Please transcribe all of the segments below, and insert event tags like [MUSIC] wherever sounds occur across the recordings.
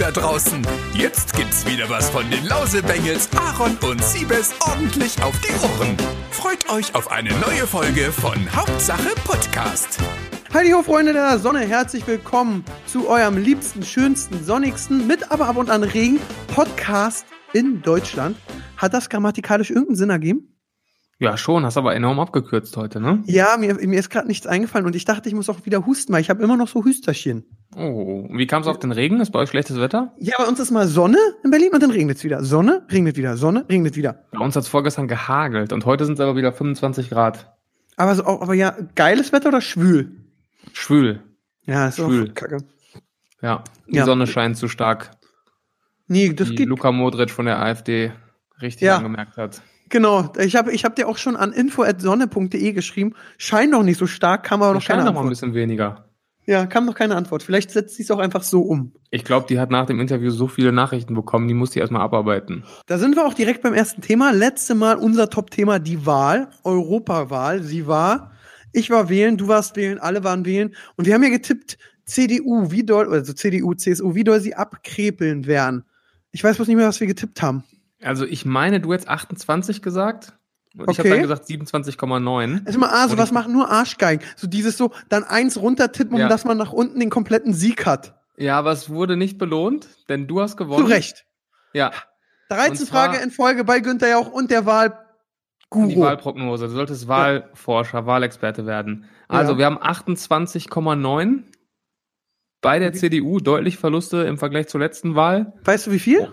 da draußen. Jetzt gibt's wieder was von den Lausebengels, Aaron und Siebes ordentlich auf die Ohren. Freut euch auf eine neue Folge von Hauptsache Podcast. Hallo ho, Freunde der Sonne, herzlich willkommen zu eurem liebsten, schönsten, sonnigsten, mit aber ab und an Regen Podcast in Deutschland. Hat das grammatikalisch irgendeinen Sinn ergeben? Ja, schon, hast aber enorm abgekürzt heute, ne? Ja, mir, mir ist gerade nichts eingefallen und ich dachte, ich muss auch wieder husten, weil ich habe immer noch so Hüsterchen. Oh, wie kam es auf den Regen? Ist bei euch schlechtes Wetter? Ja, bei uns ist mal Sonne in Berlin und dann regnet es wieder. Sonne, regnet wieder, Sonne, regnet wieder. Bei uns hat es vorgestern gehagelt und heute sind es aber wieder 25 Grad. Aber, so, aber ja, geiles Wetter oder schwül? Schwül. Ja, ist Schwül. auch kacke. Ja, die Ja. Sonne scheint zu stark. Nee, das die geht. Luka Modric von der AfD richtig Ja. angemerkt hat. Genau, ich habe ich hab dir auch schon an info.sonne.de geschrieben. Scheint noch nicht so stark, kam aber noch Scheint keine noch mal ein Antwort. bisschen weniger. Ja, kam noch keine Antwort. Vielleicht setzt sie es auch einfach so um. Ich glaube, die hat nach dem Interview so viele Nachrichten bekommen, die muss die erstmal abarbeiten. Da sind wir auch direkt beim ersten Thema. Letzte Mal unser Top-Thema, die Wahl, Europawahl. Sie war, ich war wählen, du warst wählen, alle waren wählen. Und wir haben ja getippt, CDU, wie doll, also CDU, CSU, wie doll sie abkrepeln werden. Ich weiß bloß nicht mehr, was wir getippt haben. Also ich meine, du hättest 28 gesagt und ich habe Okay. dann gesagt 27,9. Also mal, ah, so Und was ich- machen nur Arschgeigen. So dieses so, dann eins runtertippen, um Ja. dass man nach unten den kompletten Sieg hat. Ja, aber es wurde nicht belohnt, denn du hast gewonnen. Zu Recht. Ja, 13 Und zwar- Frage in Folge bei Günther Jauch und der Wahlguru. die Wahlprognose. Du solltest Wahlforscher, Wahlexperte werden. Also, Ja. wir haben 28,9 bei der Wie- CDU, deutlich Verluste im Vergleich zur letzten Wahl. Weißt du wie viel?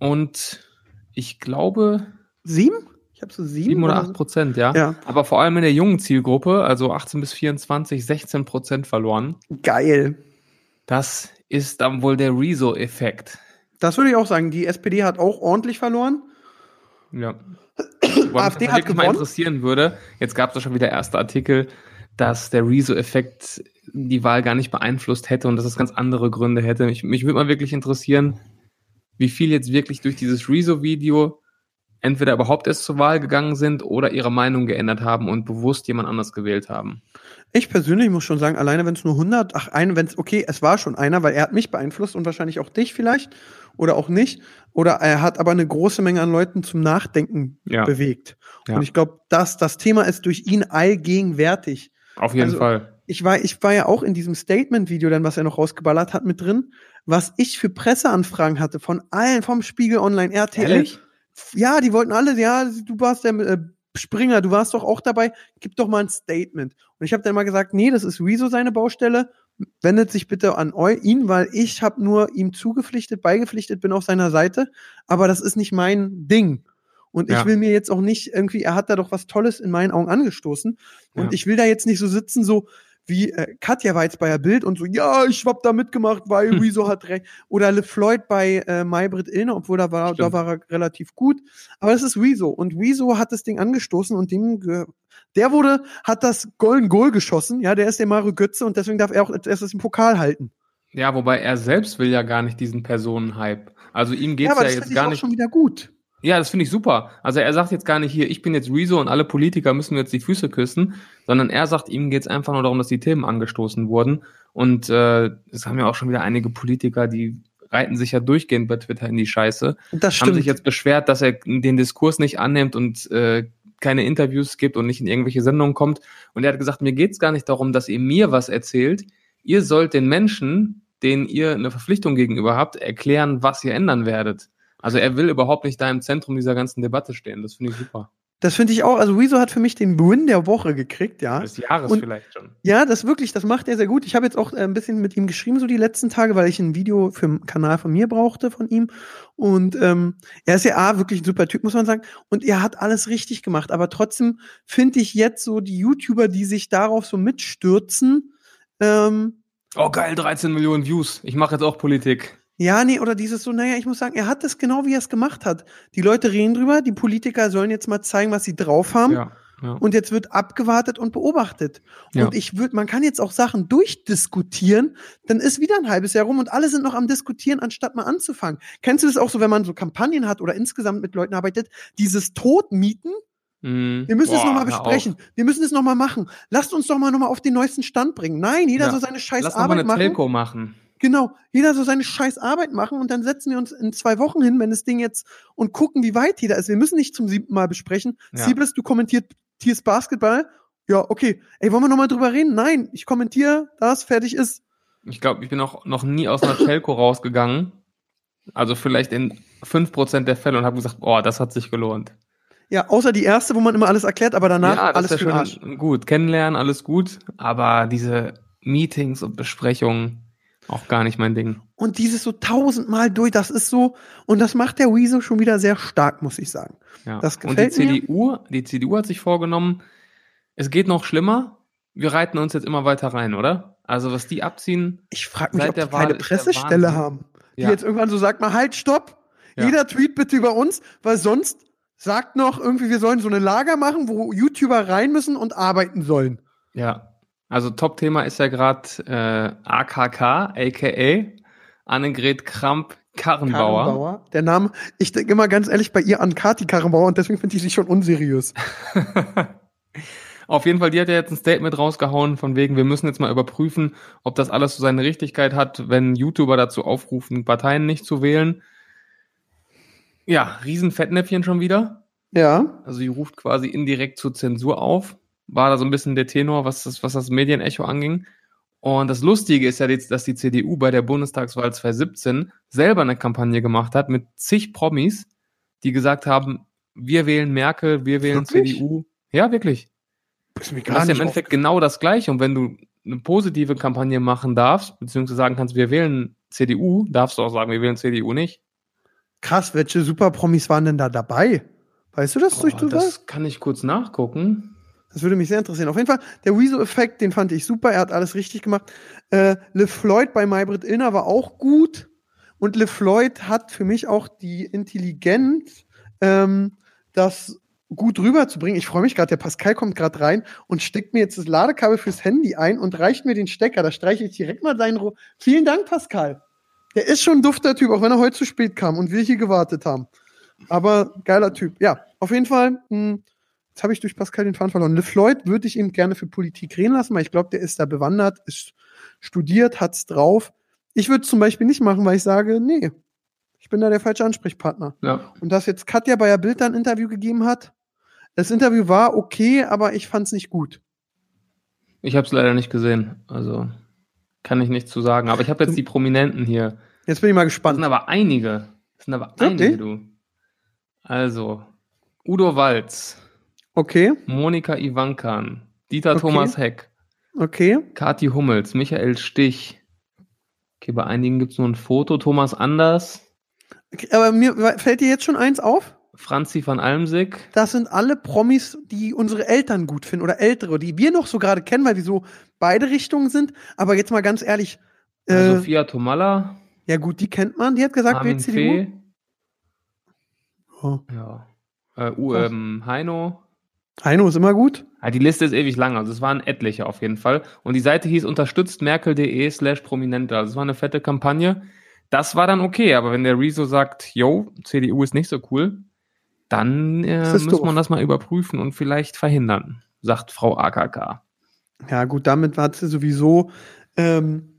Und ich glaube Sieben? Ich habe so sieben. 7 oder oder 8 so. Prozent, ja. Ja. Aber vor allem in der jungen Zielgruppe, also 18 bis 24, 16 Prozent verloren. Geil. Das ist dann wohl der Rezo-Effekt. Das würde ich auch sagen. Die SPD hat auch ordentlich verloren. Ja. [COUGHS] Wobei mich AfD das hat wirklich mal gewonnen. interessieren würde, jetzt gab es ja schon wieder erste Artikel, dass der Rezo-Effekt die Wahl gar nicht beeinflusst hätte und dass es ganz andere Gründe hätte. Mich, mich würde mal wirklich interessieren, wie viel jetzt wirklich durch dieses Rezo-Video entweder überhaupt erst zur Wahl gegangen sind oder ihre Meinung geändert haben und bewusst jemand anders gewählt haben. Ich persönlich muss schon sagen, alleine wenn es nur 100, ach, ein, wenn es, okay, es war schon einer, weil er hat mich beeinflusst und wahrscheinlich auch dich vielleicht oder auch nicht. Oder er hat aber eine große Menge an Leuten zum Nachdenken Ja. bewegt. Ja. Und ich glaube, dass das Thema ist durch ihn allgegenwärtig. Auf jeden Also, Fall. Ich war, ich war ja auch in diesem Statement-Video dann, was er noch rausgeballert hat, mit drin, was ich für Presseanfragen hatte von allen, vom Spiegel Online, RTL. Ehrlich? Ja, die wollten alle, ja, du warst der äh, Springer, du warst doch auch dabei, gib doch mal ein Statement. Und ich habe dann mal gesagt, nee, das ist Rezo seine Baustelle, wendet sich bitte an ihn, weil ich habe nur ihm zugepflichtet, beigepflichtet, bin auf seiner Seite, aber das ist nicht mein Ding. Und ich Ja. will mir jetzt auch nicht irgendwie, er hat da doch was Tolles in meinen Augen angestoßen. Und Ja. ich will da jetzt nicht so sitzen, so wie äh, Katja war jetzt bei der Bild und so, ja, ich hab da mitgemacht, weil Hm. Rezo hat recht. Oder Le Floyd bei äh, Maybrit Illner, obwohl da war, da war er relativ gut. Aber das ist Rezo. Und Rezo hat das Ding angestoßen und dem, der wurde, hat das Golden Goal geschossen. Ja, der ist der Mario Götze und deswegen darf er auch als erstes den Pokal halten. Ja, wobei er selbst will ja gar nicht diesen Personenhype. Also ihm geht's ja, aber ja, das jetzt finde ich gar auch nicht. schon wieder gut. Ja, das finde ich super. Also er sagt jetzt gar nicht hier, ich bin jetzt Rezo und alle Politiker müssen mir jetzt die Füße küssen, sondern er sagt, ihm geht's einfach nur darum, dass die Themen angestoßen wurden. Und äh, es haben ja auch schon wieder einige Politiker, die reiten sich ja durchgehend bei Twitter in die Scheiße, Das haben stimmt. sich jetzt beschwert, dass er den Diskurs nicht annimmt und äh, keine Interviews gibt und nicht in irgendwelche Sendungen kommt. Und er hat gesagt, mir geht's gar nicht darum, dass ihr mir was erzählt. Ihr sollt den Menschen, denen ihr eine Verpflichtung gegenüber habt, erklären, was ihr ändern werdet. Also er will überhaupt nicht da im Zentrum dieser ganzen Debatte stehen. Das finde ich super. das finde ich auch. Also Rezo hat für mich den Win der Woche gekriegt, ja. Des Jahres Und- vielleicht schon. Ja, das wirklich, das macht er sehr gut. Ich habe jetzt auch äh, ein bisschen mit ihm geschrieben, so die letzten Tage, weil ich ein Video für den Kanal von mir brauchte, von ihm. Und ähm, er ist ja A, wirklich ein super Typ, muss man sagen. Und er hat alles richtig gemacht. Aber trotzdem finde ich jetzt so die YouTuber, die sich darauf so mitstürzen, ähm, Oh geil, 13 Millionen Views. Ich mache jetzt auch Politik. Ja, nee, oder dieses so, naja, ich muss sagen, er hat das genau, wie er es gemacht hat. Die Leute reden drüber, die Politiker sollen jetzt mal zeigen, was sie drauf haben. Ja, ja. Und jetzt wird abgewartet und beobachtet. Ja. Und ich würde, man kann jetzt auch Sachen durchdiskutieren, dann ist wieder ein halbes Jahr rum und alle sind noch am Diskutieren, anstatt mal anzufangen. Kennst du das auch so, wenn man so Kampagnen hat oder insgesamt mit Leuten arbeitet, dieses Todmieten? Mhm. Wir müssen es Boah, nochmal hör auf. besprechen. Wir müssen es nochmal machen. Lasst uns doch mal nochmal auf den neuesten Stand bringen. Nein, jeder soll seine scheiß Lass doch mal Arbeit eine machen. Telco machen. Genau, jeder so seine scheiß Arbeit machen und dann setzen wir uns in zwei Wochen hin, wenn das Ding jetzt und gucken, wie weit jeder ist. Wir müssen nicht zum siebten Mal besprechen. Ja. Siebes, du kommentierst Basketball. Ja, okay. Ey, wollen wir nochmal drüber reden? Nein, ich kommentiere das, fertig ist. Ich glaube, ich bin auch noch nie aus einer Telco rausgegangen. Also vielleicht in 5% der Fälle und habe gesagt, oh, das hat sich gelohnt. Ja, außer die erste, wo man immer alles erklärt, aber danach ja, alles ist ja Arsch. schon gut. Kennenlernen, alles gut. Aber diese Meetings und Besprechungen, auch gar nicht mein Ding. Und dieses so tausendmal durch, das ist so, und das macht der Wieso schon wieder sehr stark, muss ich sagen. Ja. Das und die gefällt mir. CDU, die CDU hat sich vorgenommen, es geht noch schlimmer. Wir reiten uns jetzt immer weiter rein, oder? Also was die abziehen, Ich frage mich, ob die Wahl keine Pressestelle haben. Die Ja. jetzt irgendwann so sagt mal, halt, stopp. Ja. Jeder tweet bitte über uns, weil sonst sagt noch irgendwie, wir sollen so eine Lager machen, wo YouTuber rein müssen und arbeiten sollen. ja. Also Top-Thema ist ja gerade äh, AKK, aka Annegret Kramp-Karrenbauer. Karrenbauer. Der Name, ich denke immer ganz ehrlich bei ihr an Kati Karrenbauer und deswegen finde ich sie schon unseriös. [LAUGHS] Auf jeden Fall, die hat ja jetzt ein Statement rausgehauen, von wegen, wir müssen jetzt mal überprüfen, ob das alles so seine Richtigkeit hat, wenn YouTuber dazu aufrufen, Parteien nicht zu wählen. Ja, Riesenfettnäpfchen schon wieder. Ja. Also die ruft quasi indirekt zur Zensur auf. War da so ein bisschen der Tenor, was das, was das Medienecho anging. Und das Lustige ist ja jetzt, dass die CDU bei der Bundestagswahl 2017 selber eine Kampagne gemacht hat mit zig Promis, die gesagt haben, wir wählen Merkel, wir wählen Wirklich? CDU. Ja, wirklich. Ist mir Du hast ja im Endeffekt genau das Gleiche. Und wenn du eine positive Kampagne machen darfst, beziehungsweise sagen kannst, wir wählen CDU, darfst du auch sagen, wir wählen CDU nicht. Krass, welche Superpromis waren denn da dabei? Weißt du das durch Oh, du das? das kann ich kurz nachgucken. Das würde mich sehr interessieren. Auf jeden Fall, der Weezo-Effekt, den fand ich super. Er hat alles richtig gemacht. Äh, Le Floyd bei Maybrit Illner war auch gut. Und Le Floyd hat für mich auch die Intelligenz, ähm, das gut rüberzubringen. Ich freue mich gerade, der Pascal kommt gerade rein und steckt mir jetzt das Ladekabel fürs Handy ein und reicht mir den Stecker. Da streiche ich direkt mal seinen Ro Vielen Dank, Pascal. Der ist schon ein dufter Typ, auch wenn er heute zu spät kam und wir hier gewartet haben. Aber geiler Typ. Ja, auf jeden Fall. Mh, Jetzt habe ich durch Pascal den Faden verloren. Le Floyd würde ich ihm gerne für Politik reden lassen, weil ich glaube, der ist da bewandert, ist studiert, hat's drauf. Ich würde es zum Beispiel nicht machen, weil ich sage, nee, ich bin da der falsche Ansprechpartner. Ja. Und dass jetzt Katja bei der Bild da ein Interview gegeben hat, das Interview war okay, aber ich fand's nicht gut. Ich habe es leider nicht gesehen. Also kann ich nichts zu sagen. Aber ich habe jetzt die Prominenten hier. Jetzt bin ich mal Das sind gespannt. aber einige. Das sind aber Wirklich? einige, du. Also, Udo Walz, Okay, Monika Ivankan, Dieter Okay. Thomas Heck, okay. Kathi Hummels, Michael Stich. Okay, bei einigen gibt es nur ein Foto. Thomas Anders, Aber mir fällt dir jetzt schon eins auf? Franzi van Almsick, Das sind alle Promis, die unsere Eltern gut finden oder ältere, die wir noch so gerade kennen, weil wir so beide Richtungen sind. Aber jetzt mal ganz ehrlich, äh, Sophia Tomalla, ja gut, die kennt man. Die hat gesagt, Armin wer CDU. Fee, Oh. ja. Äh, U, ähm, Heino. Heino ist immer gut. Ja, die Liste ist ewig lang, also es waren etliche auf jeden Fall. Und die Seite hieß unterstützt merkel.de slash prominente. Also es war eine fette Kampagne. Das war dann okay, aber wenn der Rezo sagt, yo, CDU ist nicht so cool, dann äh, muss doof. man das mal überprüfen und vielleicht verhindern, sagt Frau AKK. Ja gut, damit hat sie sowieso ähm,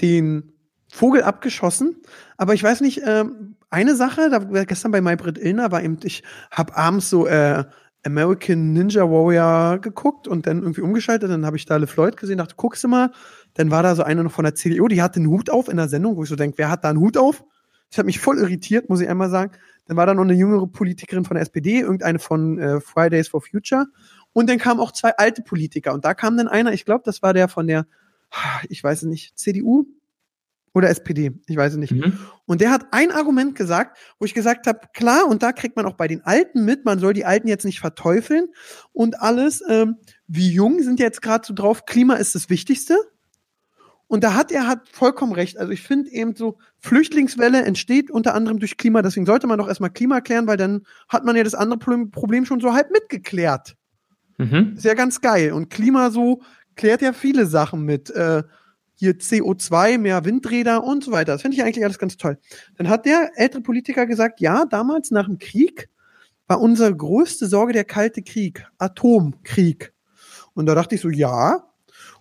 den Vogel abgeschossen. Aber ich weiß nicht, ähm, eine Sache, da gestern bei Maybrit Illner war eben, ich habe abends so äh, American Ninja Warrior geguckt und dann irgendwie umgeschaltet. Dann habe ich da Le Floyd gesehen, dachte, guckst du mal. Dann war da so eine noch von der CDU, die hatte einen Hut auf in der Sendung, wo ich so denke, wer hat da einen Hut auf? Das hat mich voll irritiert, muss ich einmal sagen. Dann war da noch eine jüngere Politikerin von der SPD, irgendeine von äh, Fridays for Future. Und dann kamen auch zwei alte Politiker. Und da kam dann einer, ich glaube, das war der von der, ich weiß nicht, CDU oder SPD, ich weiß es nicht. Mhm. Und der hat ein Argument gesagt, wo ich gesagt habe, klar, und da kriegt man auch bei den Alten mit, man soll die Alten jetzt nicht verteufeln und alles. Ähm, wie jung sind jetzt gerade so drauf, Klima ist das Wichtigste. Und da hat er hat vollkommen recht. Also ich finde eben so, Flüchtlingswelle entsteht unter anderem durch Klima, deswegen sollte man doch erstmal Klima klären, weil dann hat man ja das andere Problem- schon so halb mitgeklärt. Mhm. Ist ja ganz geil. Und Klima so klärt ja viele Sachen mit. Äh, hier CO2, mehr Windräder und so weiter. Das finde ich eigentlich alles ganz toll. Dann hat der ältere Politiker gesagt, ja, damals nach dem Krieg war unsere größte Sorge der Kalte Krieg, Atomkrieg. Und da dachte ich so, ja.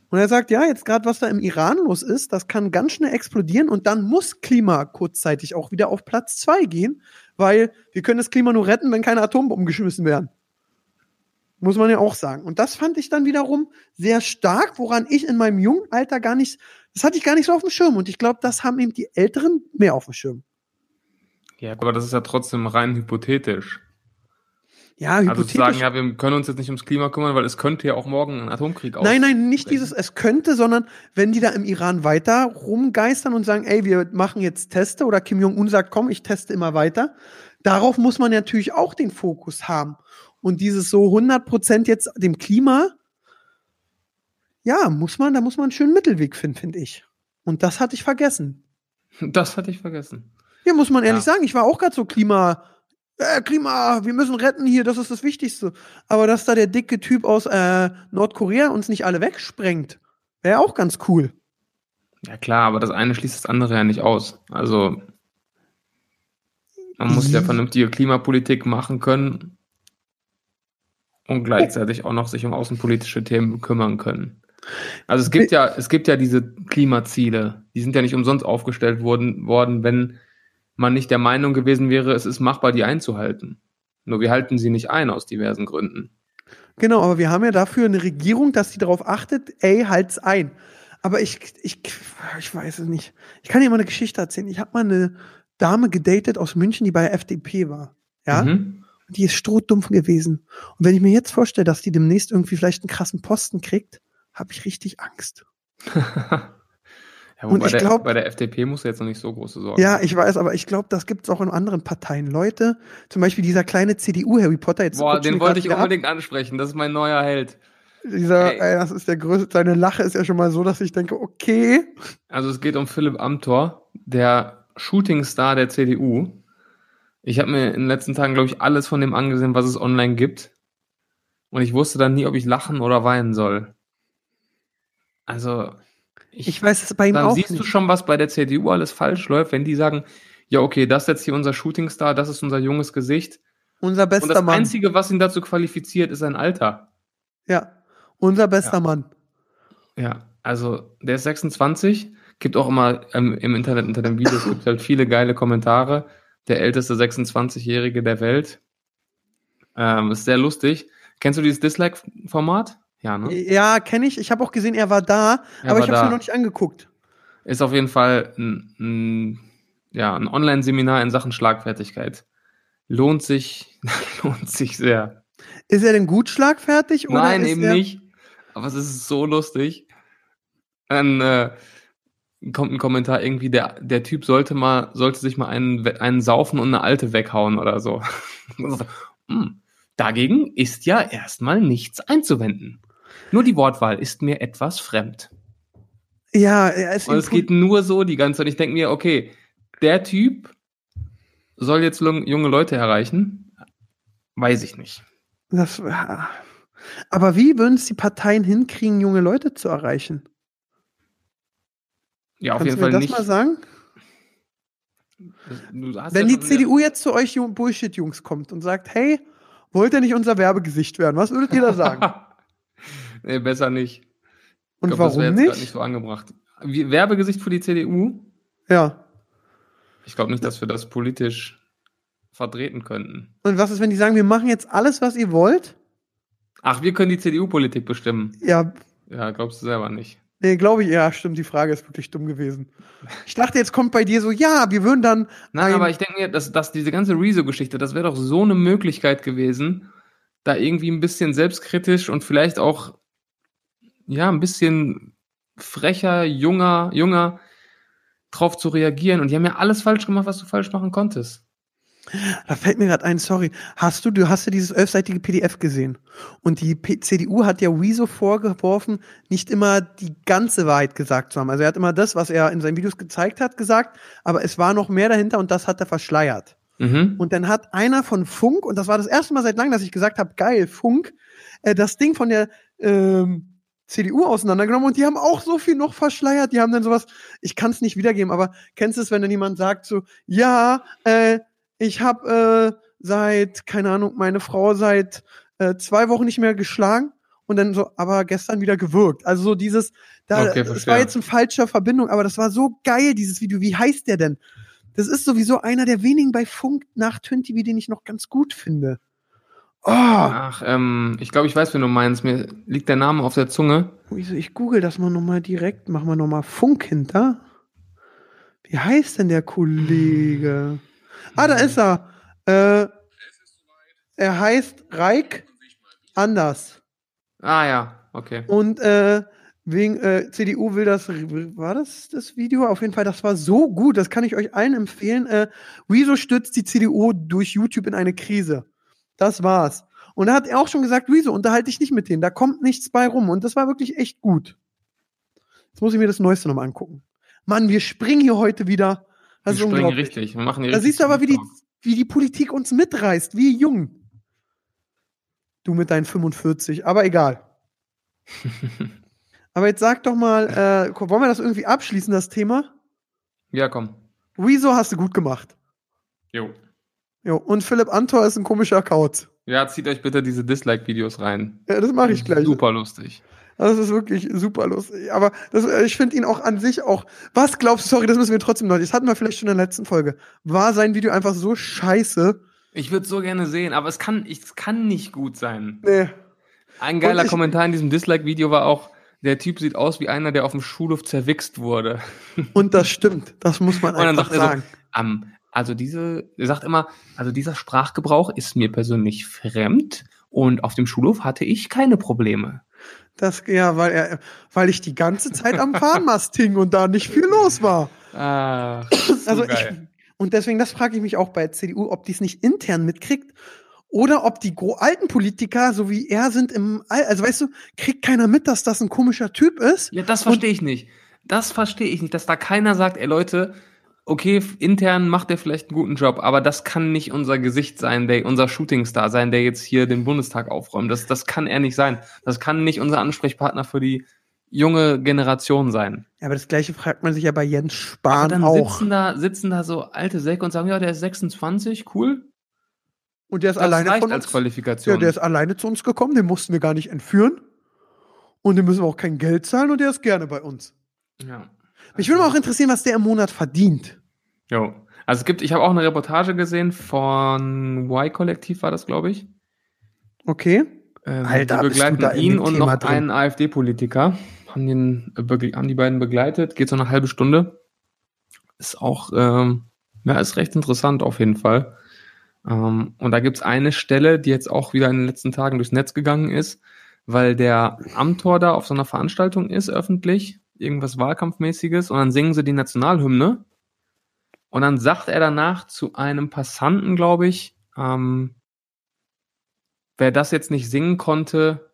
Und er sagt, ja, jetzt gerade was da im Iran los ist, das kann ganz schnell explodieren und dann muss Klima kurzzeitig auch wieder auf Platz zwei gehen, weil wir können das Klima nur retten, wenn keine Atombomben geschmissen werden. Muss man ja auch sagen. Und das fand ich dann wiederum sehr stark, woran ich in meinem jungen Alter gar nicht, das hatte ich gar nicht so auf dem Schirm. Und ich glaube, das haben eben die Älteren mehr auf dem Schirm. Ja, aber das ist ja trotzdem rein hypothetisch. Ja, Also zu hypothetisch. sagen, ja, wir können uns jetzt nicht ums Klima kümmern, weil es könnte ja auch morgen ein Atomkrieg Nein, nein, nicht ausbrechen. dieses, es könnte, sondern wenn die da im Iran weiter rumgeistern und sagen, ey, wir machen jetzt Teste oder Kim Jong-un sagt, komm, ich teste immer weiter, darauf muss man natürlich auch den Fokus haben. Und dieses so 100 Prozent jetzt dem Klima, ja, muss man, da muss man einen schönen Mittelweg finden, finde ich. Und das hatte ich vergessen. Das hatte ich vergessen. Hier muss man ehrlich Ja. sagen, ich war auch gerade so Klima, äh, Klima, wir müssen retten hier, das ist das Wichtigste. Aber dass da der dicke Typ aus äh, Nordkorea uns nicht alle wegsprengt, wäre auch ganz cool. Ja klar, aber das eine schließt das andere ja nicht aus. Also man muss ja vernünftige Klimapolitik machen können und gleichzeitig auch noch sich um außenpolitische Themen kümmern können. Also es gibt ja, es gibt ja diese Klimaziele, die sind ja nicht umsonst aufgestellt worden, worden, wenn man nicht der Meinung gewesen wäre, es ist machbar, die einzuhalten. Nur wir halten sie nicht ein aus diversen Gründen. Genau, aber wir haben ja dafür eine Regierung, dass die darauf achtet, ey, halt's ein. Aber ich, ich, ich weiß es nicht. Ich kann dir mal eine Geschichte erzählen. Ich habe mal eine Dame gedatet aus München, die bei der FDP war. Ja? Mhm. Die ist strohdumpf gewesen. Und wenn ich mir jetzt vorstelle, dass die demnächst irgendwie vielleicht einen krassen Posten kriegt, habe ich richtig Angst. [LAUGHS] ja, Und ich der, glaub- bei der FDP muss er jetzt noch nicht so große Sorgen Ja, haben. ich weiß, aber ich glaube, das gibt's auch in anderen Parteien. Leute, zum Beispiel dieser kleine CDU-Harry Potter, jetzt Boah, den wollte ich wieder ab. unbedingt ansprechen. Das ist mein neuer Held. Dieser, ey, das ist der größte, seine Lache ist ja schon mal so, dass ich denke, okay. Also es geht um Philipp Amthor, der Shootingstar der CDU. Ich habe mir in den letzten Tagen, glaube ich, alles von dem angesehen, was es online gibt. Und ich wusste dann nie, ob ich lachen oder weinen soll. Also, ich, Ich weiß es bei ihm dann auch siehst nicht. du schon, was bei der CDU alles falsch läuft, wenn die sagen, ja, okay, das ist jetzt hier unser Shootingstar, das ist unser junges Gesicht. Unser Und bester das Mann. Einzige, was ihn dazu qualifiziert, ist sein Alter. Ja, unser bester Ja. Mann. Ja, also der ist 26, gibt auch immer ähm, im Internet unter den Videos [LAUGHS] gibt halt viele geile Kommentare. Der älteste 26-Jährige der Welt. Ähm, ist sehr lustig. Kennst du dieses Dislike-Format? Ja, ne? Ja, kenne ich. Ich habe auch gesehen, er war da, Er aber war ich habe es mir noch nicht angeguckt. Ist auf jeden Fall ein, ein, ja, ein Online-Seminar in Sachen Schlagfertigkeit. Lohnt sich, [LAUGHS] lohnt sich sehr. Ist er denn gut schlagfertig? Nein, eben nicht. Aber es ist so lustig. Dann äh, kommt ein Kommentar irgendwie, der, der Typ sollte mal, sollte sich mal einen, einen saufen und eine alte weghauen oder so. [LAUGHS] Hm, Dagegen ist ja erstmal nichts einzuwenden. Nur die Wortwahl ist mir etwas fremd. Ja, ist Und es geht nur so die ganze Zeit. Ich denke mir, okay, der Typ soll jetzt junge Leute erreichen? Weiß ich nicht. Das, ja. aber wie würden es die Parteien hinkriegen, junge Leute zu erreichen? Ja, auf Kannst jeden du mir Fall das nicht. mal sagen? Du hast Wenn ja die CDU jetzt zu euch Jung- Bullshit-Jungs kommt und sagt, hey, wollt ihr nicht unser Werbegesicht werden? Was würdet ihr da sagen? [LAUGHS] nee, besser nicht. Und glaub, das warum jetzt grad nicht? nicht so angebracht. Wie, Werbegesicht für die CDU? Ja. Ich glaube nicht, dass wir das politisch vertreten könnten. Und was ist, wenn die sagen, wir machen jetzt alles, was ihr wollt? Ach, wir können die CDU-Politik bestimmen. Ja, Ja, glaubst du selber nicht. Nee, glaube ich, ja, stimmt, die Frage ist wirklich dumm gewesen. Ich dachte, jetzt kommt bei dir so, ja, wir würden dann. Nein, ein- aber ich denke mir, dass, dass diese ganze Rezo-Geschichte, das wäre doch so eine Möglichkeit gewesen, da irgendwie ein bisschen selbstkritisch und vielleicht auch, ja, ein bisschen frecher, junger, junger drauf zu reagieren. Und die haben ja alles falsch gemacht, was du falsch machen konntest. Da fällt mir gerade ein, sorry. Hast du, du hast ja dieses elfseitige PDF gesehen. Und die P CDU hat ja Wieso vorgeworfen, nicht immer die ganze Wahrheit gesagt zu haben. Also er hat immer das, was er in seinen Videos gezeigt hat, gesagt, aber es war noch mehr dahinter und das hat er verschleiert. Mhm. Und dann hat einer von Funk, und das war das erste Mal seit langem, dass ich gesagt habe, geil, Funk, äh, das Ding von der ähm, CDU auseinandergenommen und die haben auch so viel noch verschleiert. Die haben dann sowas, ich kann es nicht wiedergeben, aber kennst du es, wenn dann jemand sagt so, ja, äh, ich habe äh, seit, keine Ahnung, meine Frau seit äh, zwei Wochen nicht mehr geschlagen und dann so, aber gestern wieder gewirkt. Also so dieses, da, Okay, das war jetzt in falscher Verbindung, aber das war so geil, dieses Video. Wie heißt der denn? Das ist sowieso einer der wenigen bei Funk nach TV, den ich noch ganz gut finde. Oh, Ach, ähm, ich glaube, ich weiß, wen du meinst. Mir liegt der Name auf der Zunge. ich google das mal nochmal direkt. Machen wir nochmal Funk hinter. Wie heißt denn der Kollege? Ah, da ist er. Äh, er heißt Reik Anders. Ah ja, okay. Und äh, wegen äh, CDU will das, war das das Video? Auf jeden Fall, das war so gut, das kann ich euch allen empfehlen. Äh, Wieso stürzt die CDU durch YouTube in eine Krise? Das war's. Und da hat er auch schon gesagt, Wieso, unterhalte dich nicht mit denen, da kommt nichts bei rum. Und das war wirklich echt gut. Jetzt muss ich mir das Neueste nochmal angucken. Mann, wir springen hier heute wieder. Das Wir ist springen richtig. Wir machen Da richtig siehst du aber, wie die, wie die Politik uns mitreißt, wie jung. Du mit deinen 45, aber egal. [LAUGHS] aber jetzt sag doch mal, äh, wollen wir das irgendwie abschließen, das Thema? Ja, komm. Wieso hast du gut gemacht? Jo. Jo, und Philipp Antor ist ein komischer Kauz. Ja, zieht euch bitte diese Dislike-Videos rein. Ja, das mache ich gleich. Super lustig. Das ist wirklich super lustig. Aber das, äh, ich finde ihn auch an sich auch. Was glaubst du, sorry, das müssen wir trotzdem noch. Das hatten wir vielleicht schon in der letzten Folge. War sein Video einfach so scheiße? Ich würde so gerne sehen, aber es kann, es kann nicht gut sein. Nee. Ein geiler ich- Kommentar in diesem Dislike-Video war auch, der Typ sieht aus wie einer, der auf dem Schulhof zerwichst wurde. [LAUGHS] Und das stimmt. Das muss man Und dann einfach sagt er so, sagen. Ähm, also diese, er sagt immer, also dieser Sprachgebrauch ist mir persönlich fremd und auf dem Schulhof hatte ich keine Probleme. Das, ja, weil er, weil ich die ganze Zeit am Fahnenmast hing und da nicht viel los war. Ach, [CLEARS THROAT] Also ich, und deswegen, das frage ich mich auch bei CDU, ob die es nicht intern mitkriegt oder ob die alten Politiker, so wie er, sind im, All also weißt du, kriegt keiner mit, dass das ein komischer Typ ist. Ja, das verstehe ich nicht. Das verstehe ich nicht, dass da keiner sagt, ey Leute, okay, intern macht er vielleicht einen guten Job, aber das kann nicht unser Gesicht sein, der, unser Shootingstar sein, der jetzt hier den Bundestag aufräumt. Das, das kann er nicht sein. Das kann nicht unser Ansprechpartner für die junge Generation sein. Ja, aber das gleiche fragt man sich ja bei Jens Aber Spahn dann auch. sitzen da, sitzen da so alte Säcke und sagen, ja, der ist 26, cool. Und der ist Das alleine von als uns. Qualifikation. Ja, der ist alleine zu uns gekommen, den mussten wir gar nicht entführen. Und dem müssen wir auch kein Geld zahlen und der ist gerne bei uns. ja. Mich würde mal auch interessieren, was der im Monat verdient. Jo. Also es gibt, ich habe auch eine Reportage gesehen von Y-Kollektiv war das, glaube ich. Okay. Ähm, Alter, die bist du begleiten ihn und Thema noch drin. einen AfD-Politiker. Haben, den, äh, haben die beiden begleitet. Geht so eine halbe Stunde. Ist auch, ähm, ja, ist recht interessant auf jeden Fall. Ähm, und da gibt's eine Stelle, die jetzt auch wieder in den letzten Tagen durchs Netz gegangen ist, weil der Amtor da auf so einer Veranstaltung ist, öffentlich, irgendwas Wahlkampfmäßiges, und dann singen sie die Nationalhymne. Und dann sagt er danach zu einem Passanten, glaube ich, ähm, wer das jetzt nicht singen konnte,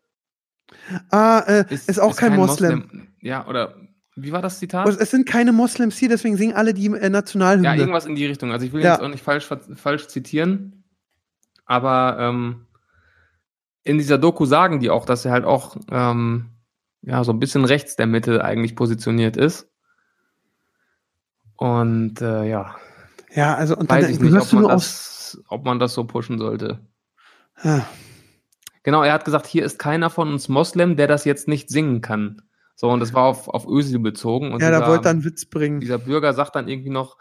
Ah, äh, ist, auch kein, Moslem. Ja, oder wie war das Zitat? es sind keine Moslems hier, deswegen singen alle die äh, Nationalhymne. Ja, irgendwas in die Richtung. Also ich will Ja. jetzt auch nicht falsch, falsch zitieren, aber ähm, in dieser Doku sagen die auch, dass er halt auch ähm, ja so ein bisschen rechts der Mitte eigentlich positioniert ist. Und äh, ja, ja, also und weiß dann ich nicht, ob man, das, ob man das so pushen sollte. Ah, Genau, er hat gesagt, hier ist keiner von uns Moslem, der das jetzt nicht singen kann. So, und das war auf, auf Özil bezogen. Und ja, dieser, da wollte er einen Witz bringen. dieser Bürger sagt dann irgendwie noch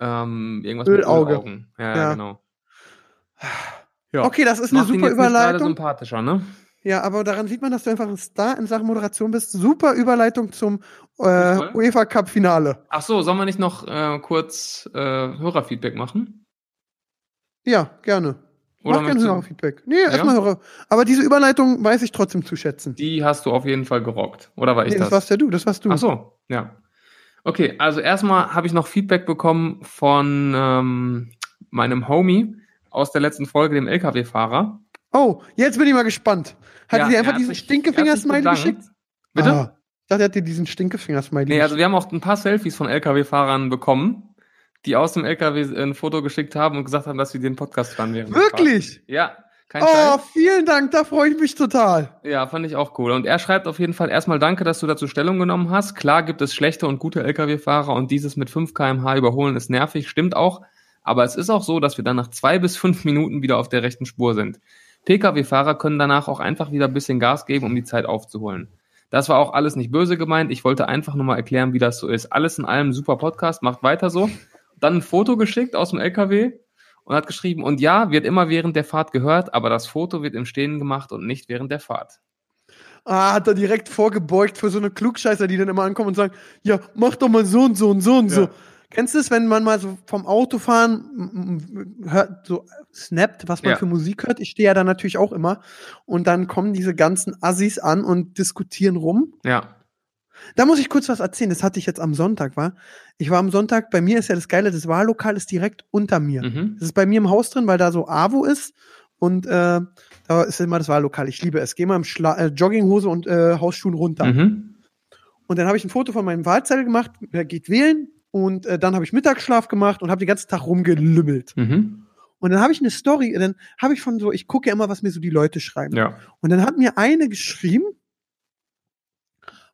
ähm, irgendwas Ölauge. mit Ölaugen. Ja, Ja. genau. Ja. Okay, das ist eine Macht ihn super Überleitung. sympathischer, ne? Ja, aber daran sieht man, dass du einfach ein Star in Sachen Moderation bist. Super Überleitung zum äh? UEFA Cup Finale. Ach so, sollen wir nicht noch äh, kurz äh, Hörerfeedback machen? Ja, gerne. Oder Mach gerne Hörerfeedback. Nee, erstmal Hörer. Aber diese Überleitung weiß ich trotzdem zu schätzen. Die hast du auf jeden Fall gerockt. Oder war ich Nee, das das? warst ja du, das warst du. Ach so, ja. Okay, also erstmal habe ich noch Feedback bekommen von ähm, meinem Homie aus der letzten Folge, dem LKW-Fahrer. Oh, jetzt bin ich mal gespannt. Hat Ja, er dir einfach hat diesen Stinkefinger-Smiley er geschickt? Bitte? Ah, ich dachte, er hat dir diesen Stinkefinger-Smiley Nee, also geschickt. wir haben auch ein paar Selfies von LKW-Fahrern bekommen, die aus dem LKW ein Foto geschickt haben und gesagt haben, dass sie den Podcast der Fahrt. Wirklich? Ja, kein Oh, Scheiß. vielen Dank, da freue ich mich total. Ja, fand ich auch cool. Und er schreibt auf jeden Fall erstmal Danke, dass du dazu Stellung genommen hast. Klar gibt es schlechte und gute Lkw-Fahrer und dieses mit 5 kmh überholen ist nervig, stimmt auch. Aber es ist auch so, dass wir dann nach zwei bis fünf Minuten wieder auf der rechten Spur sind. Pkw-Fahrer können danach auch einfach wieder ein bisschen Gas geben, um die Zeit aufzuholen. Das war auch alles nicht böse gemeint. Ich wollte einfach nur mal erklären, wie das so ist. Alles in allem super Podcast, macht weiter so. Dann ein Foto geschickt aus dem LKW und hat geschrieben, und ja, wird immer während der Fahrt gehört, aber das Foto wird im Stehen gemacht und nicht während der Fahrt. Ah, hat er direkt vorgebeugt für so eine Klugscheißer, die dann immer ankommen und sagen, ja, mach doch mal so und so und so und Ja. so. Kennst du es, wenn man mal so vom Autofahren hört, so snappt, was man Ja. für Musik hört? Ich stehe ja da natürlich auch immer. Und dann kommen diese ganzen Assis an und diskutieren rum. Ja. Da muss ich kurz was erzählen. Das hatte ich jetzt am Sonntag, war. Ich war am Sonntag, bei mir ist ja das Geile, das Wahllokal ist direkt unter mir. Mhm. Das ist bei mir im Haus drin, weil da so AWO ist. Und äh, da ist immer das Wahllokal. Ich liebe es. Geh mal im Schla äh, Jogginghose und äh, Hausschuhen runter. Mhm. Und dann habe ich ein Foto von meinem Wahlzettel gemacht, wer geht wählen. Und äh, dann habe ich Mittagsschlaf gemacht und habe den ganzen Tag rumgelümmelt. Mhm. Und dann habe ich eine Story, dann habe ich von so, ich gucke ja immer, was mir so die Leute schreiben. Ja. Und dann hat mir eine geschrieben,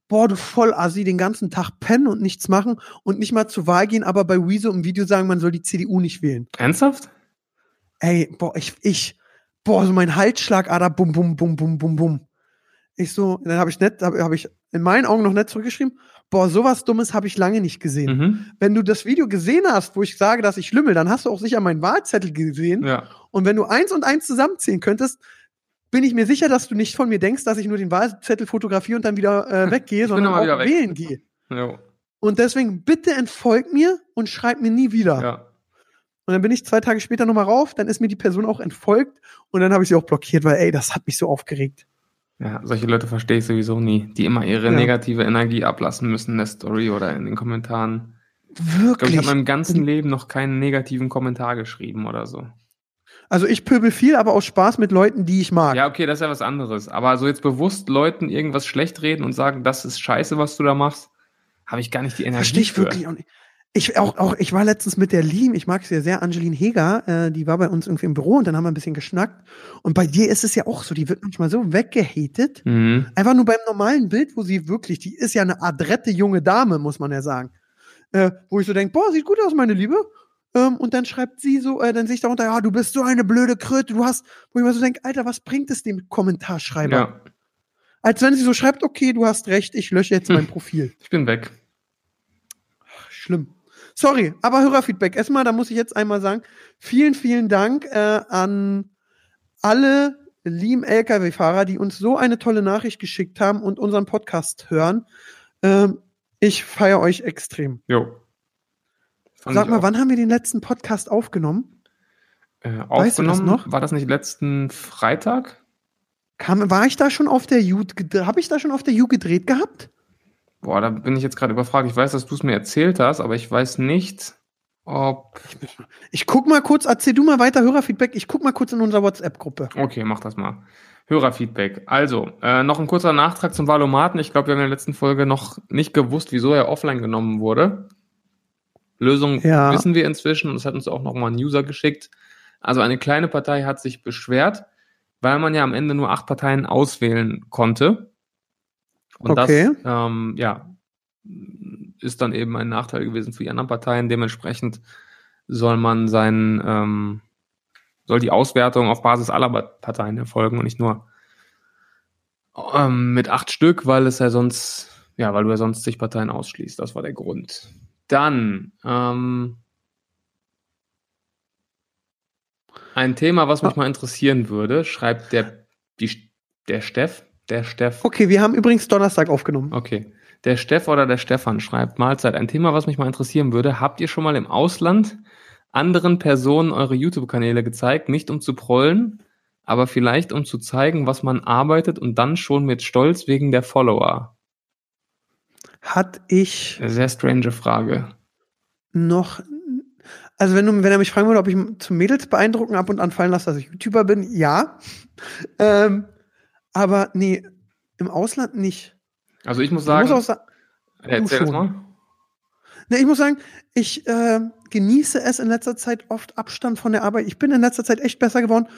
boah, du voll Assi, den ganzen Tag pennen und nichts machen und nicht mal zur Wahl gehen, aber bei Wieso im Video sagen, man soll die CDU nicht wählen. Ernsthaft? Ey, boah, ich, ich, boah, so mein Halsschlagader, bum, bum, bum, bum, bum, bum. Ich so, dann habe ich nett, habe hab ich in meinen Augen noch nett zurückgeschrieben, boah, sowas Dummes habe ich lange nicht gesehen. Mhm. Wenn du das Video gesehen hast, wo ich sage, dass ich lümmel, dann hast du auch sicher meinen Wahlzettel gesehen. Ja. Und wenn du eins und eins zusammenzählen könntest, bin ich mir sicher, dass du nicht von mir denkst, dass ich nur den Wahlzettel fotografiere und dann wieder äh, [LAUGHS] weggehe, sondern auch weg. wählen gehe. [LAUGHS] Jo. Und deswegen bitte entfolg mir und schreib mir nie wieder. Ja. Und dann bin ich zwei Tage später nochmal rauf, dann ist mir die Person auch entfolgt und dann habe ich sie auch blockiert, weil ey, das hat mich so aufgeregt. Ja, solche Leute verstehe ich sowieso nie, die immer ihre Ja. negative Energie ablassen müssen in der Story oder in den Kommentaren. Ich glaube, ich Wirklich. habe in meinem ganzen Leben noch keinen negativen Kommentar geschrieben oder so. Also ich pöbel viel, aber aus Spaß mit Leuten, die ich mag. Ja, okay, das ist ja was anderes. Aber so jetzt bewusst Leuten irgendwas schlecht reden und sagen, das ist scheiße, was du da machst, habe ich gar nicht die Energie. Verstehe ich für. wirklich auch nicht. Ich, auch, auch, ich war letztens mit der Liem, ich mag sie ja sehr, Angeline Heger, äh, die war bei uns irgendwie im Büro und dann haben wir ein bisschen geschnackt. Und bei dir ist es ja auch so, die wird manchmal so weggehatet. Mhm. Einfach nur beim normalen Bild, wo sie wirklich, die ist ja eine adrette junge Dame, muss man ja sagen. Äh, wo ich so denke, boah, sieht gut aus, meine Liebe. Ähm, und dann schreibt sie so, äh, dann sehe ich darunter, ja, du bist so eine blöde Kröte, du hast, wo ich mir so denke, Alter, was bringt es dem Kommentarschreiber? Ja, Als wenn sie so schreibt, okay, du hast recht, ich lösche jetzt Hm. mein Profil. ich bin weg. Schlimm. Sorry, aber Hörerfeedback. Erstmal, da muss ich jetzt einmal sagen, vielen, vielen Dank äh, an alle lieben LKW-Fahrer, die uns so eine tolle Nachricht geschickt haben und unseren Podcast hören. Ähm, ich feiere euch extrem. Jo. Fand Sag mal, wann haben wir den letzten Podcast aufgenommen? äh, Weißt du das aufgenommen? noch? War das nicht letzten Freitag? Kam, war ich da schon auf der U, habe ich da schon auf der U gedreht gehabt? Boah, da bin ich jetzt gerade überfragt. Ich weiß, dass du es mir erzählt hast, aber ich weiß nicht, ob. Ich guck mal kurz, erzähl du mal weiter Hörerfeedback. Ich guck mal kurz in unserer WhatsApp-Gruppe. Okay, mach das mal. Hörerfeedback. Also, äh, noch ein kurzer Nachtrag zum Valomaten. Ich glaube, wir haben in der letzten Folge noch nicht gewusst, wieso er offline genommen wurde. Lösung Ja. wissen wir inzwischen und es hat uns auch noch mal ein User geschickt. Also eine kleine Partei hat sich beschwert, weil man ja am Ende nur acht Parteien auswählen konnte. Und Okay. das, ähm, ja, ist dann eben ein Nachteil gewesen für die anderen Parteien. Dementsprechend soll man sein, ähm, soll die Auswertung auf Basis aller Parteien erfolgen und nicht nur ähm, mit acht Stück, weil es ja sonst, ja, weil du ja sonst zig Parteien ausschließt. Das war der Grund. Dann, ähm, ein Thema, was mich mal interessieren würde, schreibt der, die, der Steff, der Steff, Okay, wir haben übrigens Donnerstag aufgenommen. Okay. Der Steff oder der Stefan schreibt Mahlzeit. Ein Thema, was mich mal interessieren würde. Habt ihr schon mal im Ausland anderen Personen eure YouTube-Kanäle gezeigt? Nicht um zu prollen, aber vielleicht um zu zeigen, was man arbeitet und dann schon mit Stolz wegen der Follower. Hat ich Eine sehr strange Frage. noch. Also wenn, du, wenn er mich fragen würde, ob ich zum Mädels beeindrucken ab und an fallen lasse, dass ich YouTuber bin, ja. Ähm, aber nee, im Ausland nicht. Also ich muss Ich sagen, muss auch sagen, erzähl das mal. nee, ich muss sagen, ich äh, genieße es in letzter Zeit oft Abstand von der Arbeit. Ich bin in letzter Zeit echt besser geworden,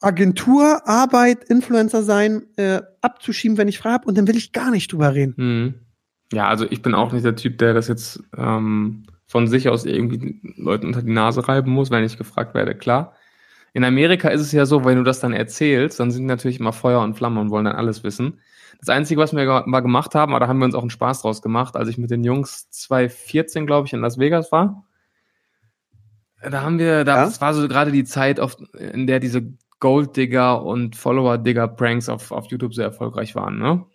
Agentur, Arbeit, Influencer sein, äh, abzuschieben, wenn ich frei habe, und dann will ich gar nicht drüber reden. Hm. Ja, also ich bin auch nicht der Typ, der das jetzt ähm, von sich aus irgendwie Leuten unter die Nase reiben muss, wenn ich gefragt werde, klar. In Amerika ist es ja so, wenn du das dann erzählst, dann sind natürlich immer Feuer und Flamme und wollen dann alles wissen. Das Einzige, was wir mal gemacht haben, aber da haben wir uns auch einen Spaß draus gemacht, als ich mit den Jungs 2014, glaube ich, in Las Vegas war. Da haben wir, da, Ja? das war so gerade die Zeit, auf, in der diese Gold-Digger und Follower-Digger-Pranks auf, auf YouTube sehr erfolgreich waren, ne?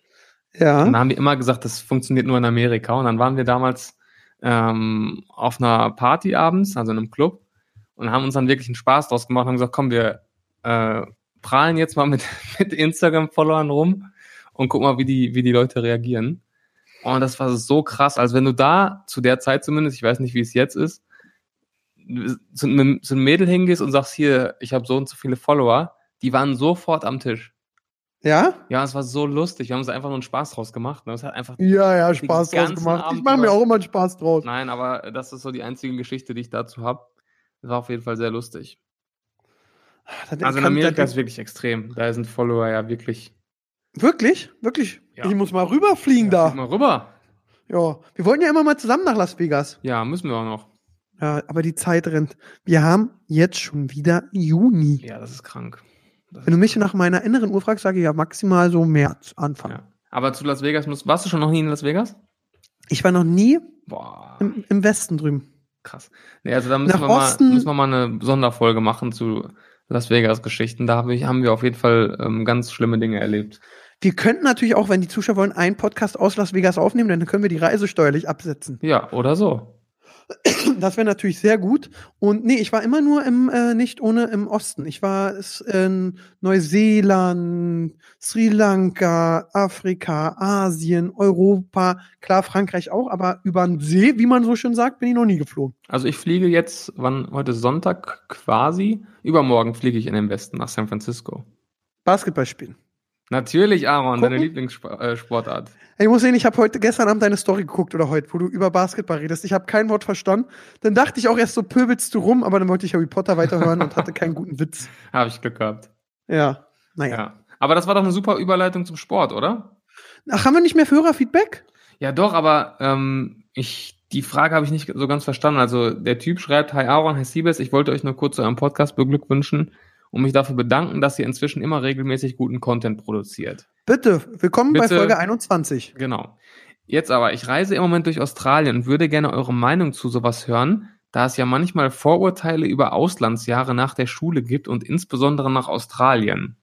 Ja. Und da haben wir immer gesagt, das funktioniert nur in Amerika. Und dann waren wir damals ähm, auf einer Party abends, also in einem Club, und haben uns dann wirklich einen Spaß draus gemacht und haben gesagt, komm, wir äh, prahlen jetzt mal mit, [LAUGHS] mit Instagram-Followern rum und gucken mal, wie die, wie die Leute reagieren. Und das war so krass, als wenn du da, zu der Zeit zumindest, ich weiß nicht, wie es jetzt ist, zu einem, zu einem Mädel hingehst und sagst, hier, ich habe so und so viele Follower, die waren sofort am Tisch. Ja? Ja, es war so lustig. Wir haben uns einfach nur einen Spaß draus gemacht. Ne? Es hat einfach Ja, ja, Spaß draus gemacht. Ich Abend mache mir auch immer einen Spaß draus. Nein, aber das ist so die einzige Geschichte, die ich dazu habe. Das war auf jeden Fall sehr lustig. Das Also in Amerika ist wirklich extrem. Da sind Follower ja wirklich. Wirklich? Wirklich? Ja. Ich muss mal rüberfliegen Ja, da. mal rüber. Ja. Wir wollten ja immer mal zusammen nach Las Vegas. Ja, müssen wir auch noch. Ja, aber die Zeit rennt. Wir haben jetzt schon wieder Juni. Ja, das ist krank. Das Wenn du mich nach meiner inneren Uhr fragst, sage ich ja maximal so März, Anfang. Ja. Aber zu Las Vegas musst, warst du schon noch nie in Las Vegas? Ich war noch nie Boah, im, im Westen drüben. Krass. Nee, also da müssen wir, mal, müssen wir mal eine Sonderfolge machen zu Las Vegas-Geschichten. Da hab ich, haben wir auf jeden Fall ähm, ganz schlimme Dinge erlebt. Wir könnten natürlich auch, wenn die Zuschauer wollen, einen Podcast aus Las Vegas aufnehmen, dann können wir die Reise steuerlich absetzen. Ja, oder so. [CLEARS THROAT] Das wäre natürlich sehr gut. Und nee, ich war immer nur im, äh, nicht ohne im Osten. Ich war in Neuseeland, Sri Lanka, Afrika, Asien, Europa, klar Frankreich auch, aber über den See, wie man so schön sagt, bin ich noch nie geflogen. Also ich fliege jetzt, wann, heute Sonntag quasi, übermorgen fliege ich in den Westen nach San Francisco. Basketball spielen. Natürlich, Aaron, Gucken. deine Lieblingssportart. Ich muss sehen, ich habe heute gestern Abend deine Story geguckt oder heute, wo du über Basketball redest. Ich habe kein Wort verstanden. Dann dachte ich auch erst so pöbelst du rum, aber dann wollte ich Harry Potter weiterhören und hatte keinen guten Witz. [LAUGHS] Habe ich Glück gehabt. Ja, naja. Ja. Aber das war doch eine super Überleitung zum Sport, oder? Ach, haben wir nicht mehr Hörerfeedback? Ja, doch, aber ähm, ich, die Frage habe ich nicht so ganz verstanden. Also der Typ schreibt, Hi Aaron, Hi Siebes, ich wollte euch nur kurz zu eurem Podcast beglückwünschen und mich dafür bedanken, dass ihr inzwischen immer regelmäßig guten Content produziert. Bitte, willkommen bei Bitte. Folge 21. Genau. Jetzt aber, ich reise im Moment durch Australien und würde gerne eure Meinung zu sowas hören, da es ja manchmal Vorurteile über Auslandsjahre nach der Schule gibt und insbesondere nach Australien.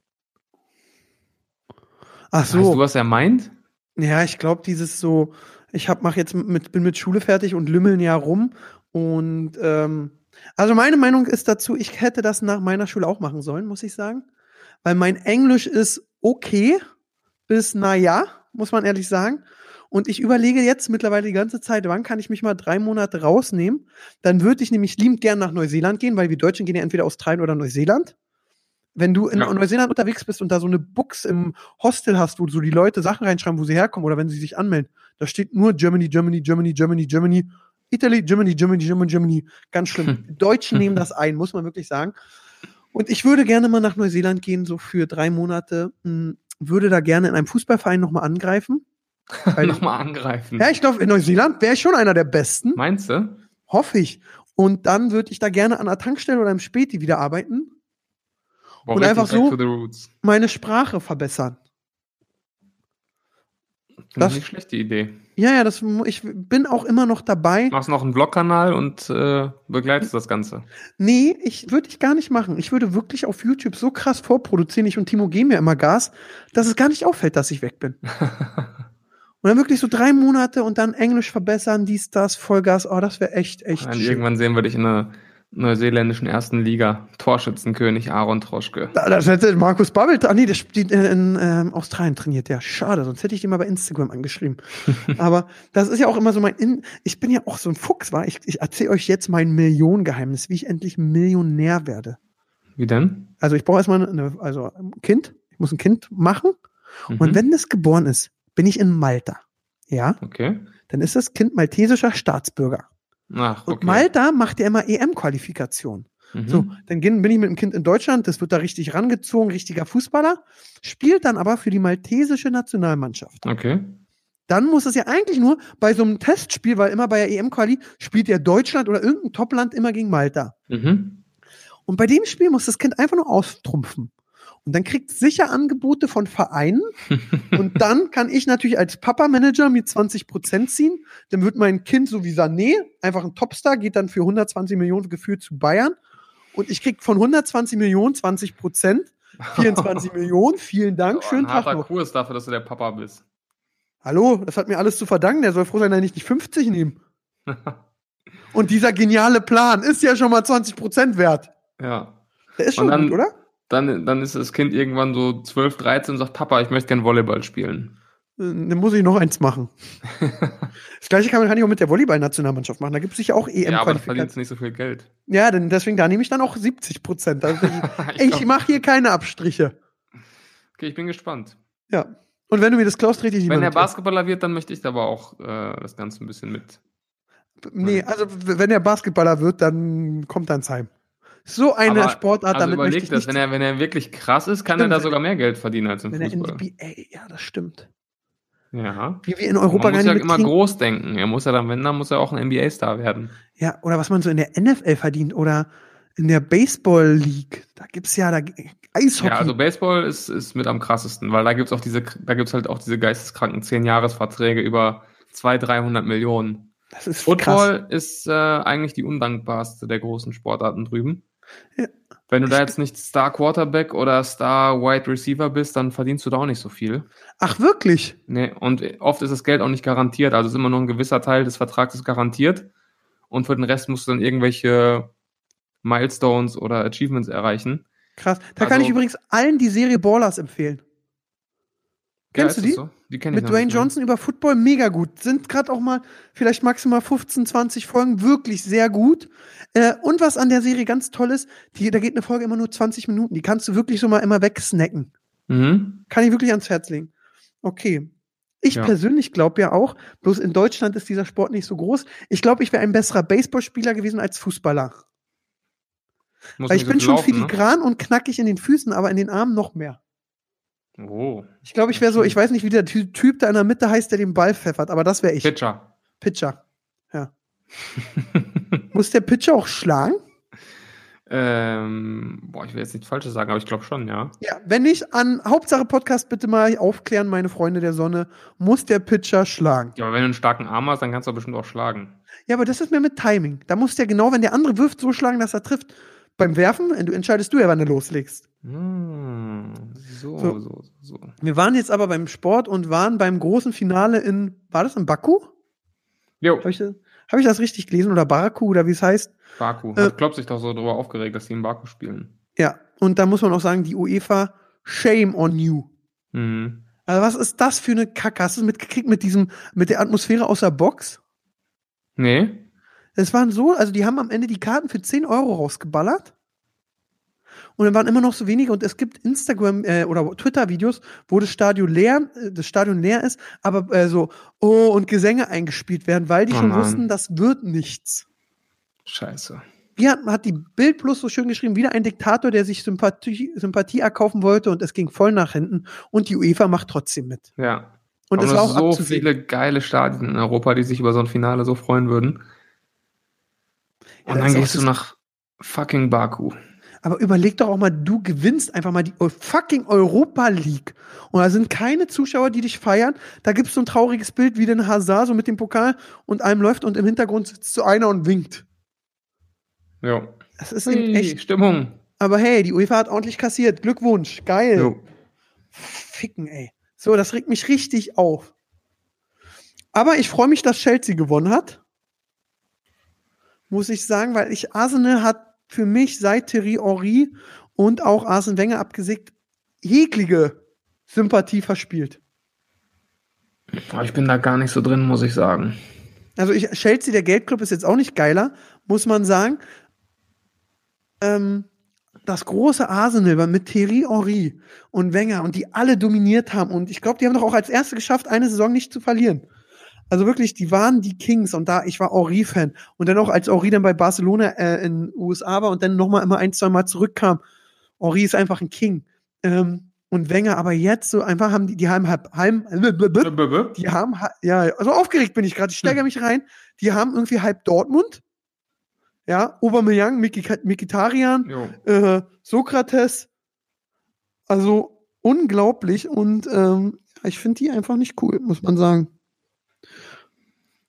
Ach Weißt du, so. was er meint? Ja, ich glaube, dieses so, ich hab, mach jetzt mit, bin mit Schule fertig und lümmeln ja rum. Und ähm, also meine Meinung ist dazu, ich hätte das nach meiner Schule auch machen sollen, muss ich sagen. Weil mein Englisch ist okay bis naja, muss man ehrlich sagen. Und ich überlege jetzt mittlerweile die ganze Zeit, wann kann ich mich mal drei Monate rausnehmen? Dann würde ich nämlich liebend gern nach Neuseeland gehen, weil wir Deutschen gehen ja entweder Australien oder Neuseeland. Wenn du in Ja. Neuseeland unterwegs bist und da so eine Box im Hostel hast, wo so die Leute Sachen reinschreiben, wo sie herkommen oder wenn sie sich anmelden, da steht nur Germany, Germany, Germany, Germany, Germany, Italy, Germany, Germany, Germany, Germany. Ganz schlimm. Die Deutschen nehmen das ein, muss man wirklich sagen. Und ich würde gerne mal nach Neuseeland gehen, so für drei Monate. Hm, Würde da gerne in einem Fußballverein nochmal angreifen. [LAUGHS] Nochmal angreifen. Ja, ich glaube, in Neuseeland wäre ich schon einer der Besten. Meinst du? Hoffe ich. Und dann würde ich da gerne an der Tankstelle oder im Späti wieder arbeiten. Boah, Und einfach so-. Meine Sprache verbessern. Das- ich nicht schlechte Idee. Ja, ja, das, ich bin auch immer noch dabei. Machst noch einen Vlog-Kanal und äh, begleitest das Ganze. Nee, ich würde ich gar nicht machen. Ich würde wirklich auf YouTube so krass vorproduzieren. Ich und Timo geben mir immer Gas, dass es gar nicht auffällt, dass ich weg bin. [LAUGHS] Und dann wirklich so drei Monate und dann Englisch verbessern, dies, das, Vollgas. Oh, das wäre echt, echt schön. irgendwann sehen wir dich in der neuseeländischen ersten Liga. Torschützenkönig Aaron Troschke. Da- Das hätte Markus Babbel, ah nee, der spielt in, in ähm, Australien trainiert, ja. Schade, sonst hätte ich den mal bei Instagram angeschrieben. [LAUGHS] Aber das ist ja auch immer so mein, in, ich bin ja auch so ein Fuchs, war. Ich, ich erzähle euch jetzt mein Millionengeheimnis, wie ich endlich Millionär werde. Wie denn? Also ich brauche erstmal eine, also ein Kind, ich muss ein Kind machen. Mhm. Und wenn es geboren ist, bin ich in Malta. Ja, Okay. dann ist das Kind maltesischer Staatsbürger. Ach, Und okay. Malta macht ja immer EM-Qualifikation. Mhm. So, dann bin ich mit dem Kind in Deutschland, das wird da richtig rangezogen, richtiger Fußballer, spielt dann aber für die maltesische Nationalmannschaft. Okay. Dann muss es ja eigentlich nur bei so einem Testspiel, weil immer bei der EM-Quali spielt ja Deutschland oder irgendein Topland immer gegen Malta. Mhm. Und bei dem Spiel muss das Kind einfach nur austrumpfen. Und dann kriegt sicher Angebote von Vereinen. und dann kann ich natürlich als Papa-Manager mir 20 Prozent ziehen. Dann wird mein Kind so wie Sané, einfach ein Topstar, geht dann für 120 Millionen gefühlt zu Bayern. Und ich krieg von 120 Millionen 20 Prozent. 24 [LAUGHS] Millionen, vielen Dank, schönen ein Tag harter noch. Kurs dafür, dass du der Papa bist. Hallo, das hat mir alles zu verdanken. Der soll froh sein, dass ich nicht 50 nehme. [LAUGHS] Und dieser geniale Plan ist ja schon mal 20 Prozent wert. ja. Der ist schon dann- gut, oder? Dann, dann ist das Kind irgendwann so 12, 13 und sagt, Papa, ich möchte gern Volleyball spielen. Äh, Dann muss ich noch eins machen. [LAUGHS] Das gleiche kann, man- kann ich auch mit der Volleyball-Nationalmannschaft machen. Da gibt es sicher auch ja, aber du verdienst nicht so viel Geld. Ja, denn deswegen, da nehme ich dann auch 70 Prozent. Also [LAUGHS] ich ich mache hier keine Abstriche. okay, ich bin gespannt. Ja. Und wenn du mir das klaust, trete ich die Wenn er. Basketballer wird, dann möchte ich aber auch äh, das Ganze ein bisschen mit. Nee, also wenn er Basketballer wird, dann kommt er ins Heim. So eine Aber- Sportart, also damit möchte überleg ich das, nicht, wenn er, wenn er wirklich krass ist, kann Stimmt, er da sogar mehr Geld verdienen als im wenn er in Fußball. die BA, ja, das stimmt. Ja. Wie wir in Europa man gar muss nicht ja immer groß denken. Er muss ja dann, wenn, dann muss er auch ein NBA-Star werden. Ja, oder was man so in der NFL verdient oder in der Baseball League. Da gibt's ja da Eishockey. Ja, also Baseball ist, ist mit am krassesten, weil da gibt's auch diese, da gibt's halt auch diese geisteskranken 10-Jahres-Verträge über 200, 300 Millionen. das ist krass. Football ist äh, eigentlich die undankbarste der großen Sportarten drüben. Ja. Wenn du da jetzt nicht Star Quarterback oder Star Wide Receiver bist, dann verdienst du da auch nicht so viel. Ach, wirklich? Nee, und oft ist das Geld auch nicht garantiert. Also ist immer nur ein gewisser Teil des Vertrags garantiert. Und für den Rest musst du dann irgendwelche Milestones oder Achievements erreichen. Krass. Da kann Also- ich übrigens allen die Serie Ballers empfehlen. Kennst ist du die? So? Die kenn ich Mit Dwayne ne? Johnson über Football mega gut. Sind gerade auch mal vielleicht maximal 15, 20 Folgen wirklich sehr gut. Äh, und was an der Serie ganz toll ist, die, da geht eine Folge immer nur 20 Minuten. Die kannst du wirklich so mal immer wegsnacken. Mhm. Kann ich wirklich ans Herz legen. Okay. Ich Ja. persönlich glaube ja auch, bloß in Deutschland ist dieser Sport nicht so groß. Ich glaube, ich wäre ein besserer Baseballspieler gewesen als Fußballer. Muss Weil ich bin schon laufen, ne? filigran und knackig in den Füßen, aber in den Armen noch mehr. Oh. Ich glaube, ich wäre so, ich weiß nicht, wie der Ty- Typ da in der Mitte heißt, der den Ball pfeffert, aber das wäre ich. Pitcher. Pitcher. Ja. [LAUGHS] Muss der Pitcher auch schlagen? ähm, boah, ich will jetzt nichts Falsches sagen, aber ich glaube schon, ja. Ja, wenn nicht, an Hauptsache Podcast bitte mal aufklären, meine Freunde der Sonne, muss der Pitcher schlagen. Ja, aber wenn du einen starken Arm hast, dann kannst du bestimmt auch schlagen. Ja, aber das ist mehr mit Timing. Da muss der genau, wenn der andere wirft, so schlagen, dass er trifft. Beim Werfen, du entscheidest du ja, wann du loslegst. Hm, so, So. so, so. Wir waren jetzt aber beim Sport und waren beim großen Finale in, war das in Baku? Jo, Habe ich, das- hab ich das richtig gelesen? Oder Baku oder wie es heißt? Baku. Äh, Hat Klopp sich doch so drüber aufgeregt, dass die in Baku spielen. Ja, und da muss man auch sagen, die UEFA, shame on you. Mhm. Also was ist das für eine Kacke? Hast du es mitgekriegt mit diesem, mit der Atmosphäre aus der Box? Nee? Es waren so, also die haben am Ende die Karten für 10 Euro rausgeballert. Und dann waren immer noch so wenige und es gibt Instagram äh, oder Twitter-Videos, wo das Stadion leer, äh, das Stadion leer ist, aber äh, so Oh und Gesänge eingespielt werden, weil die Oh schon nein. wussten, das wird nichts. Scheiße. Wie hat, hat die Bild Plus so schön geschrieben, wieder ein Diktator, der sich Sympathie, Sympathie erkaufen wollte und es ging voll nach hinten und die UEFA macht trotzdem mit. Ja. Und Aber es war auch so abzusehen. viele geile Stadien in Europa, die sich über so ein Finale so freuen würden. Ja, Und dann gehst du nach fucking Baku. Aber überleg doch auch mal, du gewinnst einfach mal die fucking Europa League. Und da sind keine Zuschauer, die dich feiern. Da gibt's so ein trauriges Bild, wie den Hazard so mit dem Pokal und einem läuft und im Hintergrund sitzt so einer und winkt. Jo. Das ist eben echt. Stimmung. Aber hey, die UEFA hat ordentlich kassiert. Glückwunsch. Geil. Jo. Ficken, ey. So, das regt mich richtig auf. Aber ich freue mich, dass Chelsea gewonnen hat. Muss ich sagen, weil ich Arsenal hat für mich seit Thierry Henry und auch Arsene Wenger abgesägt jegliche Sympathie verspielt. Ich bin da gar nicht so drin, muss ich sagen. Also ich, Chelsea, der Geldclub, ist jetzt auch nicht geiler, muss man sagen. Ähm, das große Arsenal war mit Thierry Henry und Wenger und die alle dominiert haben. Und ich glaube, die haben doch auch als erste geschafft, eine Saison nicht zu verlieren. Also wirklich, die waren die Kings und da, ich war Henry-Fan. Und dann auch, als Henry dann bei Barcelona äh, in den USA war und dann nochmal immer ein, zwei Mal zurückkam. Henry ist einfach ein King. Ähm, und Wenger, aber jetzt so einfach haben die, die haben halb, halb, [LAUGHS] die haben, ha- ja, also aufgeregt bin ich gerade, ich steigere mich rein. Die haben irgendwie halb Dortmund, ja, Miki- Mikitarian, äh, Sokrates. Also unglaublich und ähm, ich finde die einfach nicht cool, muss man sagen.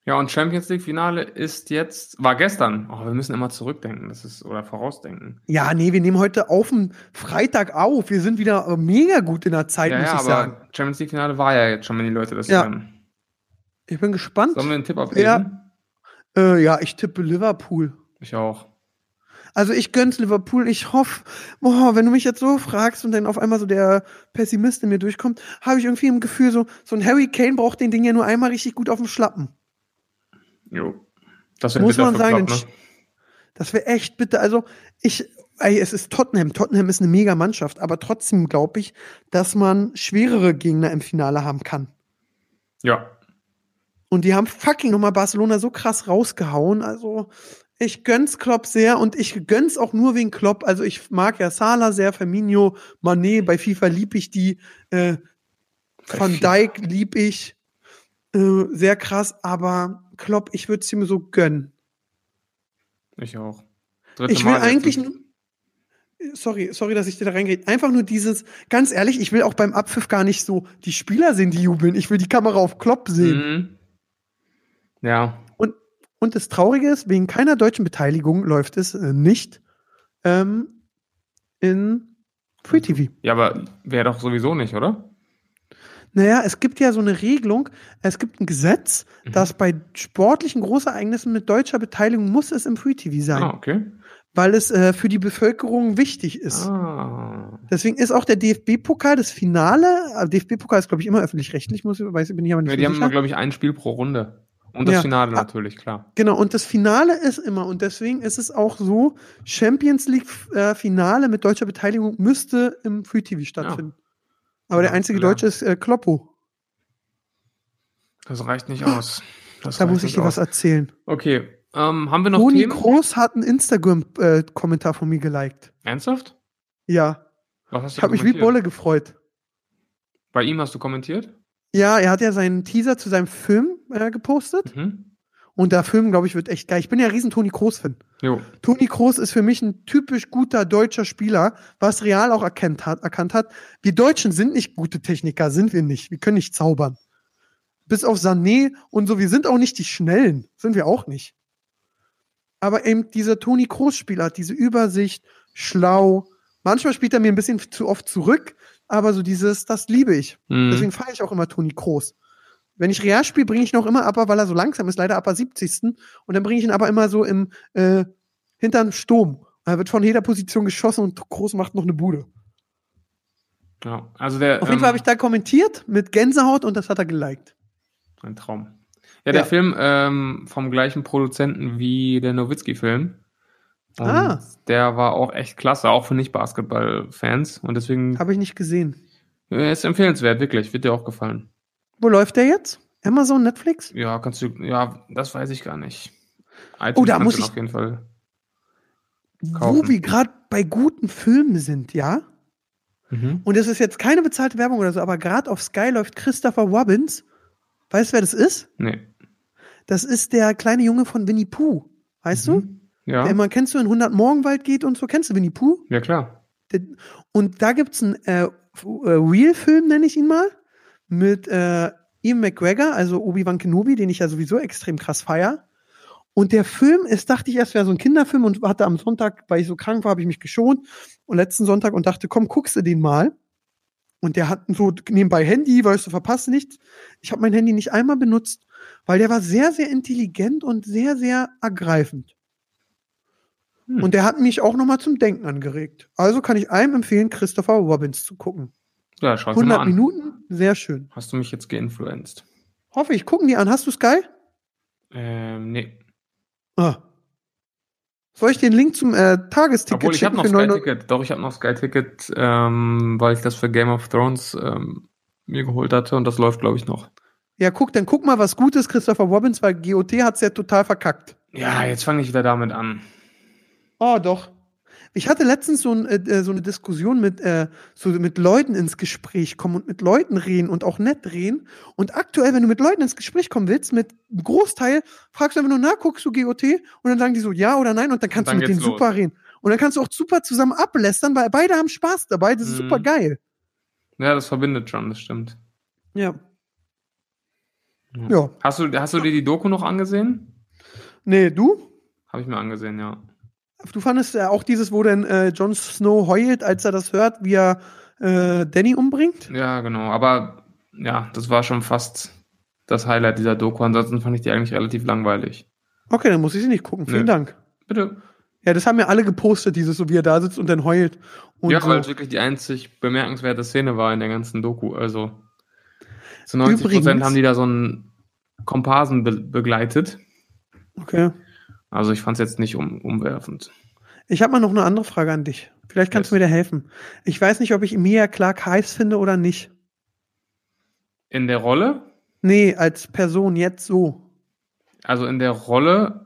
Ja, und Champions League Finale ist jetzt, war gestern. Oh, wir müssen immer zurückdenken, das ist, oder vorausdenken. Ja, nee, wir nehmen heute auf dem Freitag auf. Wir sind wieder äh, mega gut in der Zeit, ja, muss ja, ich aber sagen. Champions League Finale war ja jetzt schon, wenn die Leute das Ja. hören. Ich bin gespannt. Sollen wir einen Tipp abgeben? Ja. Äh, ja, ich tippe Liverpool. Ich auch. Also ich gönn's Liverpool. Ich hoffe, boah, wenn du mich jetzt so fragst und dann auf einmal so der Pessimist in mir durchkommt, habe ich irgendwie im Gefühl, so, so ein Harry Kane braucht den Ding ja nur einmal richtig gut auf dem Schlappen. Jo. Das wäre Muss man sagen, Klopp, ne? Das wäre echt bitte. Also ich, ey, es ist Tottenham. Tottenham ist eine mega Mannschaft, aber trotzdem glaube ich, dass man schwerere Gegner im Finale haben kann. Ja. Und die haben fucking nochmal Barcelona so krass rausgehauen. Also ich gönn's Klopp sehr und ich gönn's auch nur wegen Klopp. Also ich mag ja Salah sehr, Firmino, Mané, bei FIFA lieb ich die, äh, Van. Dijk lieb ich, äh, sehr krass, aber Klopp, ich würde es ihm so gönnen. Ich auch. Dritte Ich will Mal eigentlich nur, sorry, sorry, dass ich dir da reingehe, einfach nur dieses, ganz ehrlich, ich will auch beim Abpfiff gar nicht so die Spieler sehen, die jubeln. Ich will die Kamera auf Klopp sehen. Mhm. Ja. Und, und das Traurige ist, wegen keiner deutschen Beteiligung läuft es äh, nicht ähm, in Free TV. Ja, aber wäre doch sowieso nicht, oder? Naja, es gibt ja so eine Regelung, es gibt ein Gesetz, Mhm. dass bei sportlichen Großereignissen mit deutscher Beteiligung muss es im Free TV sein, Ah, okay. weil es äh, für die Bevölkerung wichtig ist. Ah. Deswegen ist auch der DFB-Pokal das Finale. äh, DFB-Pokal ist, glaube ich, immer öffentlich-rechtlich, muss ich, weiß, bin ich aber nicht Ja, die haben sicher. immer, glaube ich, ein Spiel pro Runde. Und das Ja. Finale Ah. natürlich, klar. Genau, und das Finale ist immer, und deswegen ist es auch so, Champions League äh, mit deutscher Beteiligung müsste im Free TV stattfinden. Aber der einzige. Deutsche ist äh, Kloppo. Das reicht nicht aus. Das Da muss ich dir was aus. erzählen. Okay. Ähm, haben wir noch Toni Themen? Groß hat einen Instagram-Kommentar von mir geliked. Ernsthaft? Ja, Was hast du ich habe mich wie? Bolle gefreut. Bei ihm hast du kommentiert? Ja, er hat ja seinen Teaser zu seinem Film äh, gepostet. Mhm. Und der Film, glaube ich, wird echt geil. Ich bin ja riesen Toni Kroos-Fan. Toni Kroos ist für mich ein typisch guter deutscher Spieler, was Real auch erkannt hat, erkannt hat. Wir Deutschen sind nicht gute Techniker, sind wir nicht. Wir können nicht zaubern. Bis auf Sané und so, wir sind auch nicht die Schnellen, sind wir auch nicht. Aber eben dieser Toni Kroos-Spieler hat diese Übersicht, schlau. Manchmal spielt er mir ein bisschen zu oft zurück, aber so dieses, das liebe ich. Mhm. Deswegen feiere ich auch immer Toni Kroos. Wenn ich Real spiele, bringe ich noch immer Upper, weil er so langsam ist, leider Upper 70. Und dann bringe ich ihn aber immer so im äh, hinterm Sturm. Er wird von jeder Position geschossen und Kroos macht noch eine Bude. ja. Also der, Auf jeden ähm, Fall habe ich da kommentiert mit Gänsehaut und das hat er geliked. Ein Traum. Ja, der Ja. Film ähm, vom gleichen Produzenten wie der Nowitzki-Film. Ah. Der war auch echt klasse, auch für Nicht-Basketball-Fans. Und deswegen Habe ich nicht gesehen. äh, ist empfehlenswert, wirklich. Wird dir auch gefallen. Wo läuft der jetzt? Amazon, Netflix? Ja, kannst du, ja, das weiß ich gar nicht. iTunes Oh, da muss ich- auf jeden Fall. Wo Kaufen. wir gerade bei guten Filmen sind, ja? Mhm. Und das ist jetzt keine bezahlte Werbung oder so, aber gerade auf Sky läuft Christopher Robbins. Weißt du, wer das ist? Nee. Das ist der kleine Junge von Winnie Pooh. Weißt du? Ja. Der immer, kennst du, in 100 Morgenwald geht und so. Kennst du Winnie Pooh? ja, klar. Und da gibt's einen äh, äh, Real-Film, nenne ich ihn mal, mit äh, Ian McGregor, also Obi-Wan Kenobi, den ich ja sowieso extrem krass feier. Und der Film ist, dachte ich erst, wäre so ein Kinderfilm und hatte am Sonntag, weil ich so krank war, habe ich mich geschont. Und letzten Sonntag und dachte, komm, guckst du den mal. Und der hat so nebenbei Handy, weißt du, verpasst nichts. Ich habe mein Handy nicht einmal benutzt, weil der war sehr, sehr intelligent und sehr, sehr ergreifend. Hm. Und der hat mich auch nochmal zum Denken angeregt. Also kann ich einem empfehlen, Christopher Robbins zu gucken. Ja, schau ich mir mal 100 an. Minuten, sehr schön. Hast du mich jetzt geinfluenced? Hoffe ich, gucken die an. Hast du Sky? Ähm, nee. Ah. Soll ich den Link zum äh, Tagesticket Obwohl, ich habe noch für Sky 9 Ticket. Doch, ich habe noch Sky Ticket, ähm, weil ich das für Game of Thrones ähm, mir geholt hatte und das läuft, glaube ich, noch. Ja, guck, dann guck mal, was gut ist, Christopher Robbins, weil GOT hat's ja total verkackt. Ja, jetzt fange ich wieder damit an. Oh, doch. Ich hatte letztens so, ein, äh, so eine Diskussion mit, äh, so mit Leuten ins Gespräch kommen und mit Leuten reden und auch nett reden. Und aktuell, wenn du mit Leuten ins Gespräch kommen willst, mit einem Großteil, fragst du einfach nur, na, guckst du GOT? Und dann sagen die so, ja oder nein, und dann kannst Und dann du mit denen los. super reden. Und dann kannst du auch super zusammen ablästern, weil beide haben Spaß dabei. Das ist Mhm. super geil. Ja, das verbindet schon, das stimmt. Ja. Ja. Ja. Hast du, hast du dir die Doku noch angesehen? Nee, du? Habe ich mir angesehen, ja. Du fandest ja auch dieses, wo denn äh, Jon Snow heult, als er das hört, wie er äh, Danny umbringt? Ja, genau. Aber ja, das war schon fast das Highlight dieser Doku. Ansonsten fand ich die eigentlich relativ langweilig. Okay, dann muss ich sie nicht gucken. Vielen Nö. Dank. Bitte. Ja, das haben ja alle gepostet, dieses, so wie er da sitzt und dann heult. Und ja, so. weil es wirklich die einzig bemerkenswerte Szene war in der ganzen Doku. Also zu 90 Übrigens- Prozent haben die da so einen Komparsen be begleitet. Okay. Also ich fand es jetzt nicht um, umwerfend. Ich habe mal noch eine andere Frage an dich. Vielleicht kannst Yes. du mir da helfen. Ich weiß nicht, ob ich Emilia Clark heiß finde oder nicht. In der Rolle, Nee, als Person jetzt so. also in der Rolle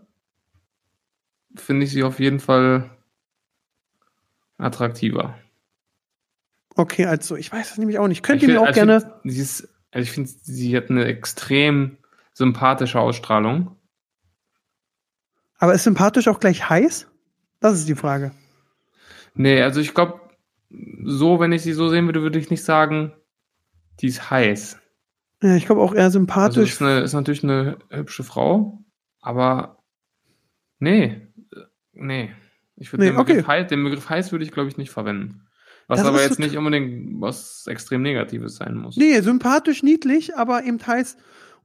finde ich sie auf jeden Fall attraktiver. Okay, als so. Ich weiß es nämlich auch nicht. Könnt Ich ihr mir auch also gerne. Find, sie ist, also ich finde, sie hat eine extrem sympathische Ausstrahlung. Aber ist sympathisch auch gleich heiß? Das ist die Frage. Nee, also ich glaube, so, wenn ich sie so sehen würde, würde ich nicht sagen, die ist heiß. Ja, ich glaube auch eher Also sympathisch. ist, eine, ist natürlich eine hübsche Frau, aber nee, nee. Ich würde Nee, den, Begriff okay. heiß, den Begriff heiß würde ich, glaube ich, nicht verwenden. Was Das aber jetzt nicht unbedingt was extrem Negatives sein muss. Nee, sympathisch, niedlich, aber eben heiß.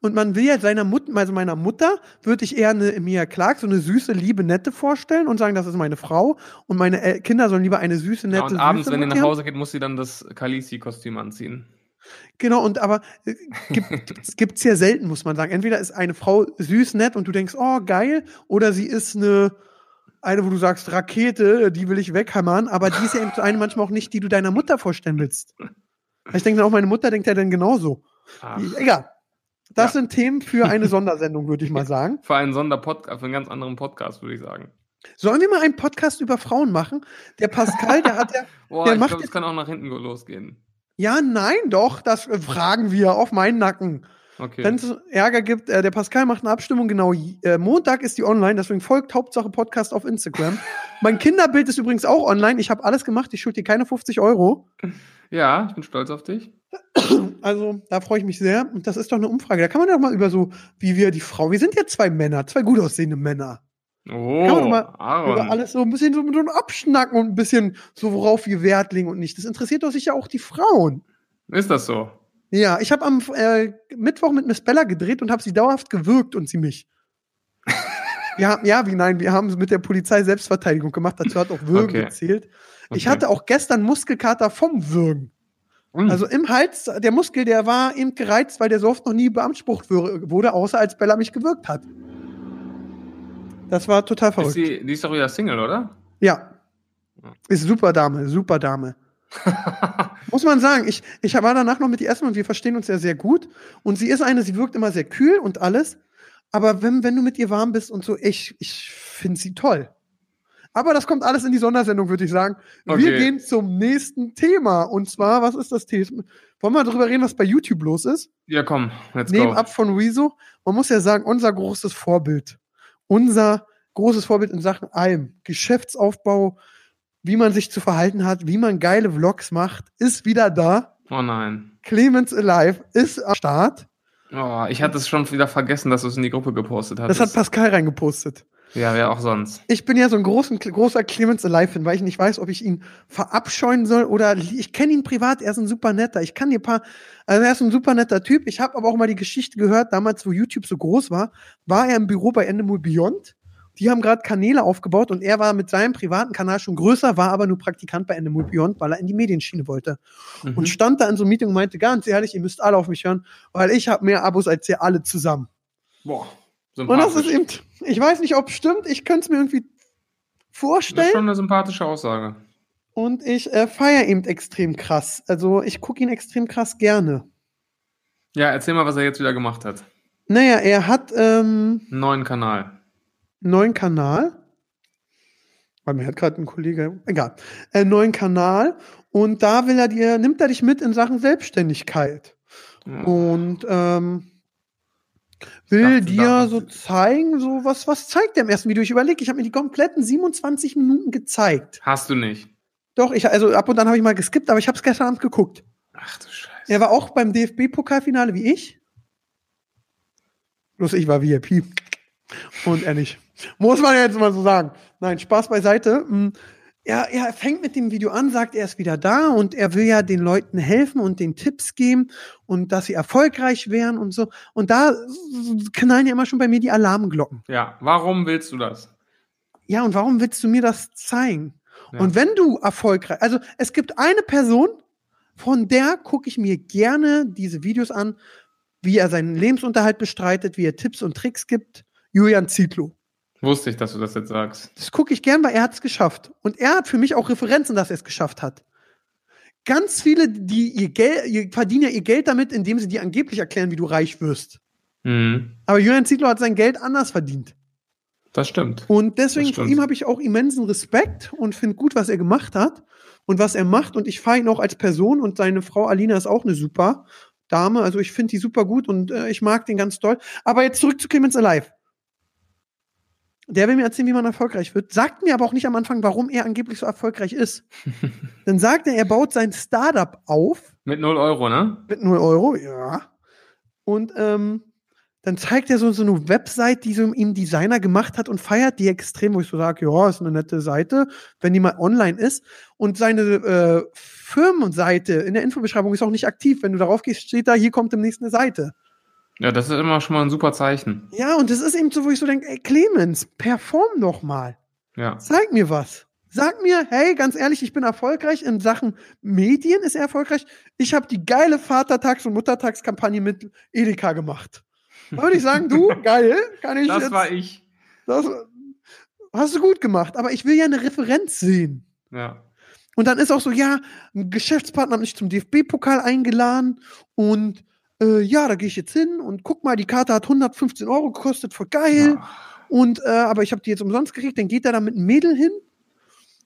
Und man will ja seiner Mutter, also meiner Mutter, würde ich eher eine Emilia Clark, so eine süße, liebe, nette vorstellen und sagen, das ist meine Frau. Und meine El Kinder sollen lieber eine süße, nette, Ja, und abends, süße wenn ihr nach. Hause geht, muss sie dann das Khaleesi-Kostüm anziehen. Genau, und aber äh, gibt, [LAUGHS] es ja selten, muss man sagen. Entweder ist eine Frau süß, nett und du denkst, oh, geil, oder sie ist eine, eine, wo du sagst, Rakete, die will ich weghämmern, aber die ist ja eben so eine manchmal auch nicht, die du deiner Mutter vorstellen willst. Ich denke auch, meine Mutter denkt ja dann genauso. Ach, Egal. Das Ja. sind Themen für eine [LAUGHS] Sondersendung, würde ich mal sagen. für einen Sonderpodcast, für einen ganz anderen Podcast, würde ich sagen. Sollen wir mal einen Podcast über Frauen machen? Der Pascal, der hat ja. [LAUGHS] Boah, Der ich macht glaube, es jetzt- kann auch nach hinten losgehen. Ja, nein, doch, das fragen wir auf meinen Nacken. Okay. Wenn es Ärger gibt, äh, der Pascal macht eine Abstimmung, genau. Äh, Montag ist die online, deswegen folgt Hauptsache Podcast auf Instagram. [LAUGHS] mein Kinderbild ist übrigens auch online. Ich habe alles gemacht, ich schulde dir keine 50 Euro. Ja, ich bin stolz auf dich. [CLEARS THROAT] Also, da freue ich mich sehr. Und das ist doch eine Umfrage. Da kann man doch mal über so, wie wir die Frau, wir sind ja zwei Männer, zwei gut aussehende Männer. Oh, Kann man mal Aaron. Über alles so ein bisschen so, so abschnacken und ein bisschen so, worauf wir Wert legen und nicht. Das interessiert doch sicher auch die Frauen. Ist das so? Ja, ich habe am äh, Mittwoch mit Miss Bella gedreht und habe sie dauerhaft gewürgt und sie mich. [LAUGHS] ja, ja, wie nein, wir haben es mit der Polizei Selbstverteidigung gemacht, dazu hat auch Würgen Okay. gezählt. Ich Okay. hatte auch gestern Muskelkater vom Würgen. Hm. Also im Hals, der Muskel, der war eben gereizt, weil der so oft noch nie beansprucht wurde, außer als Bella mich gewürgt hat. Das war total ist verrückt. die, die ist doch wieder Single, oder? Ja. Ist super Dame, super Dame. [LAUGHS] Muss man sagen, ich, ich war danach noch mit ihr essen und wir verstehen uns ja sehr gut. Und sie ist eine, sie wirkt immer sehr kühl und alles. Aber wenn, wenn du mit ihr warm bist und so, ich, ich finde sie toll. Aber das kommt alles in die Sondersendung, würde ich sagen. Wir Okay. gehen zum nächsten Thema. Und zwar, was ist das Thema? Wollen wir darüber reden, was bei YouTube los ist? ja, komm, let's Neben go. ab von Rezo. Man muss ja sagen, unser großes Vorbild. Unser großes Vorbild in Sachen allem. Geschäftsaufbau, wie man sich zu verhalten hat, wie man geile Vlogs macht, ist wieder da. Oh nein. Clemens Alive ist am Start. Oh, ich hatte es schon wieder vergessen, dass du es in die Gruppe gepostet hast. Das hat Pascal reingepostet. Ja, wer auch sonst. Ich bin ja so ein großen, großer Clemens Alive-Fan, weil ich nicht weiß, ob ich ihn verabscheuen soll oder ich kenne ihn privat, er ist ein super netter. Ich kann dir paar, also er ist ein super netter Typ. Ich habe aber auch mal die Geschichte gehört, damals, wo YouTube so groß war, war er im Büro bei Endemol Beyond. Die haben gerade Kanäle aufgebaut und er war mit seinem privaten Kanal schon größer, war aber nur Praktikant bei Endemol Beyond, weil er in die Medienschiene wollte. Mhm. Und stand da in so einem Meeting und meinte, ganz ehrlich, ihr müsst alle auf mich hören, weil ich habe mehr Abos als ihr alle zusammen. Boah, Und das ist eben, ich weiß nicht, ob es stimmt, ich könnte es mir irgendwie Das ist vorstellen. schon eine sympathische Aussage. Und ich äh, feiere eben extrem krass. Also ich gucke ihn extrem krass gerne. Ja, erzähl mal, was er jetzt wieder gemacht hat. Naja, er hat ähm, Einen neuen Kanal. neuen Kanal. Weil mir hat gerade ein Kollege, egal, einen neuen Kanal und da will er dir, nimmt er dich mit in Sachen Selbstständigkeit. Ja. Und ähm, will dir so zeigen, so was, was zeigt der im ersten Video? Ich überlege, ich habe mir die kompletten 27 Minuten gezeigt. Hast du nicht. Doch, ich, also ab und an habe ich mal geskippt, aber ich habe es gestern Abend geguckt. Ach du Scheiße. Er war auch beim DFB-Pokalfinale wie ich. Bloß ich war VIP. Und er nicht. Muss man jetzt mal so sagen. Nein, Spaß beiseite. Mm, Er, er fängt mit dem Video an, sagt, er ist wieder da und er will ja den Leuten helfen und den Tipps geben und dass sie erfolgreich wären und so. Und da knallen ja immer schon bei mir die Alarmglocken. Ja, warum willst du das? Ja, und warum willst du mir das zeigen? Ja. Und wenn du erfolgreich, also es gibt eine Person, von der gucke ich mir gerne diese Videos an, wie er seinen Lebensunterhalt bestreitet, wie er Tipps und Tricks gibt. Julian Zietlow. Wusste ich, dass du das jetzt sagst. Das gucke ich gern, weil er hat es geschafft. Und er hat für mich auch Referenzen, dass er es geschafft hat. Ganz viele, die ihr Geld, ihr verdienen ja ihr Geld damit, indem sie dir angeblich erklären, wie du reich wirst. Mhm. Aber Julian Zietlow hat sein Geld anders verdient. Das stimmt. Und deswegen stimmt. ihm habe ich auch immensen Respekt und finde gut, was er gemacht hat und was er macht. Und ich fahre ihn auch als Person und seine Frau Alina ist auch eine super Dame. Also ich finde die super gut und äh, ich mag den ganz doll. Aber jetzt zurück zu Clemens Alive. Der will mir erzählen, wie man erfolgreich wird, sagt mir aber auch nicht am Anfang, warum er angeblich so erfolgreich ist. [LAUGHS] Dann sagt er, er baut sein Startup auf Mit 0 Euro, ne? mit 0 Euro, ja. Und ähm, dann zeigt er so, so eine Website, die so ihm Designer gemacht hat und feiert die extrem, wo ich so sage, ja, ist eine nette Seite, wenn die mal online ist. Und seine äh, Firmenseite in der Infobeschreibung ist auch nicht aktiv. Wenn du darauf gehst, steht da, hier kommt demnächst eine Seite. Ja, das ist immer schon mal ein super Zeichen. Ja, und das ist eben so, wo ich so denke, ey, Clemens, perform doch mal. Ja. Zeig mir was. Sag mir, hey, ganz ehrlich, ich bin erfolgreich in Sachen Medien, ist er erfolgreich. Ich habe die geile Vatertags- und Muttertagskampagne mit Edeka gemacht. Da würde ich sagen, du, [LAUGHS] geil, kann ich Das jetzt. war ich. das hast du gut gemacht, aber ich will ja eine Referenz sehen. Ja. Und dann ist auch so, ja, ein Geschäftspartner hat mich zum DFB-Pokal eingeladen und äh, ja, da gehe ich jetzt hin und guck mal, die Karte hat 115 Euro gekostet, voll geil. Ja. Und, äh, aber ich habe die jetzt umsonst gekriegt, dann geht er da mit einem Mädel hin.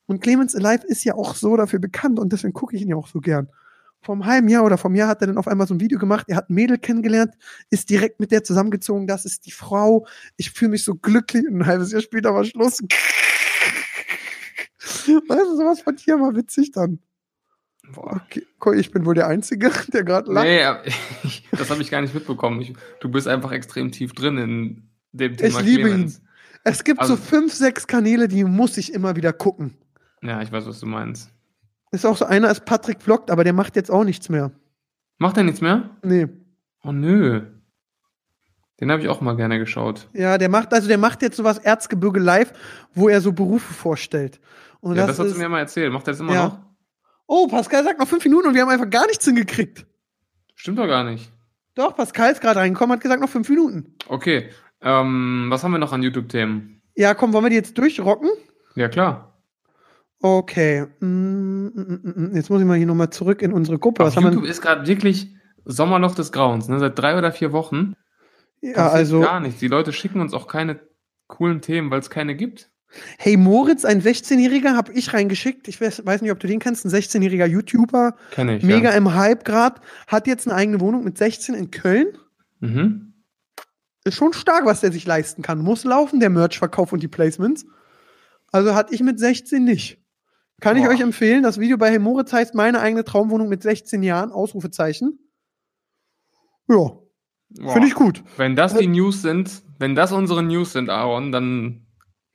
Und Clemens Alive ist ja auch so dafür bekannt und deswegen gucke ich ihn ja auch so gern. Einem halben Jahr oder vom Jahr hat er dann auf einmal so ein Video gemacht. Er hat ein Mädel kennengelernt, ist direkt mit der zusammengezogen. Das ist die Frau. Ich fühle mich so glücklich. Und ein halbes Jahr später war Schluss. [LAUGHS] Weißt du, sowas fand ich ja mal witzig dann. Boah. Okay, ich bin wohl der Einzige, [LAUGHS] der gerade lacht. Nee, ich, [LAUGHS] das habe ich gar nicht mitbekommen. Ich, du bist einfach extrem tief drin in dem Thema Ich liebe Clemens. Es gibt Also- so fünf, sechs Kanäle, die muss ich immer wieder gucken. Ja, ich weiß, was du meinst. Ist auch so einer ist Patrick Vlogt, aber der macht jetzt auch nichts mehr. Macht er nichts mehr? Nee. Oh nö. Den habe ich auch mal gerne geschaut. Ja, der macht, also der macht jetzt sowas Erzgebirge live, wo er so Berufe vorstellt. Und ja, das, das, hast ist, du mir mal erzählt. Macht er das immer Ja. noch? Oh, Pascal sagt noch fünf Minuten und wir haben einfach gar nichts hingekriegt. Stimmt doch gar nicht. Doch, Pascal ist gerade reingekommen, hat gesagt noch fünf Minuten. Okay. Ähm, was haben wir noch an YouTube-Themen? Ja, komm, wollen wir die jetzt durchrocken? Ja, klar. Okay. Mm, mm, mm. Jetzt muss ich mal hier nochmal zurück in unsere Gruppe. Auf Was haben YouTube ist gerade wirklich Sommerloch des Grauens. Ne? Seit drei oder vier Wochen Ja, also, gar nichts. Die Leute schicken uns auch keine coolen Themen, weil es keine gibt. Hey Moritz, ein 16-Jähriger, habe ich reingeschickt. Ich weiß, weiß nicht, ob du den kennst. Ein 16-jähriger YouTuber, Kenne ich. mega Ja. im Hype grad, hat jetzt eine eigene Wohnung mit 16 in Köln. Mhm. ist schon stark, was der sich leisten kann. Muss laufen, der Merch-Verkauf und die Placements. Also hatte ich mit 16 nicht. Kann ich Boah. euch empfehlen. Das Video bei Hey Moritz heißt meine eigene Traumwohnung mit 16 Jahren, Ausrufezeichen. Ja, finde ich gut. Wenn das die News sind, wenn das unsere News sind, Aaron, dann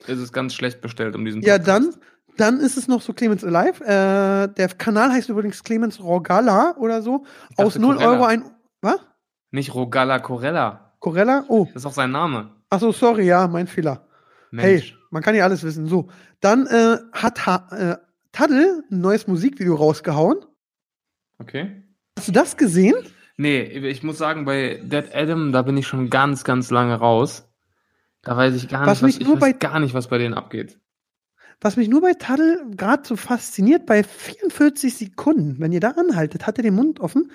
ist es ganz schlecht bestellt um diesen Ja, Podcast. dann, dann ist es noch so Clemens Alive. Äh, der Kanal heißt übrigens Clemens Rogala oder so. Dachte Aus 0 Corella. Euro ein. Was? Nicht Rogala Corella. Corella? Oh. Das ist auch sein Name. Achso, sorry, ja, mein Fehler. Mensch. Hey, man kann ja alles wissen. So, dann äh, hat ha äh, Taddel ein neues Musikvideo rausgehauen. Okay. Hast du das gesehen? Nee, ich muss sagen, bei Dead Adam, da bin ich schon ganz, ganz lange raus. Da weiß ich gar Was nicht, was, ich weiß bei- gar nicht, was bei denen abgeht. Was mich nur bei Taddel gerade so fasziniert, bei 44 Sekunden, wenn ihr da anhaltet, hat er den Mund offen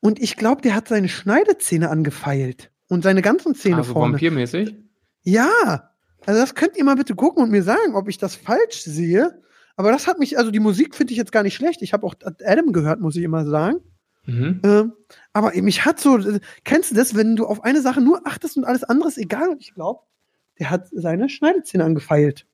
und ich glaube, der hat seine Schneidezähne angefeilt und seine ganzen Zähne Also vorne. vampirmäßig? Ja, Also das könnt ihr mal bitte gucken und mir sagen, ob ich das falsch sehe. Aber das hat mich, also die Musik finde ich jetzt gar nicht schlecht. Ich habe auch Adam gehört, muss ich immer sagen. Mhm. Ähm, aber mich hat so, kennst du das, wenn du auf eine Sache nur achtest und alles andere ist egal? Und ich glaube, der hat seine Schneidezähne angefeilt.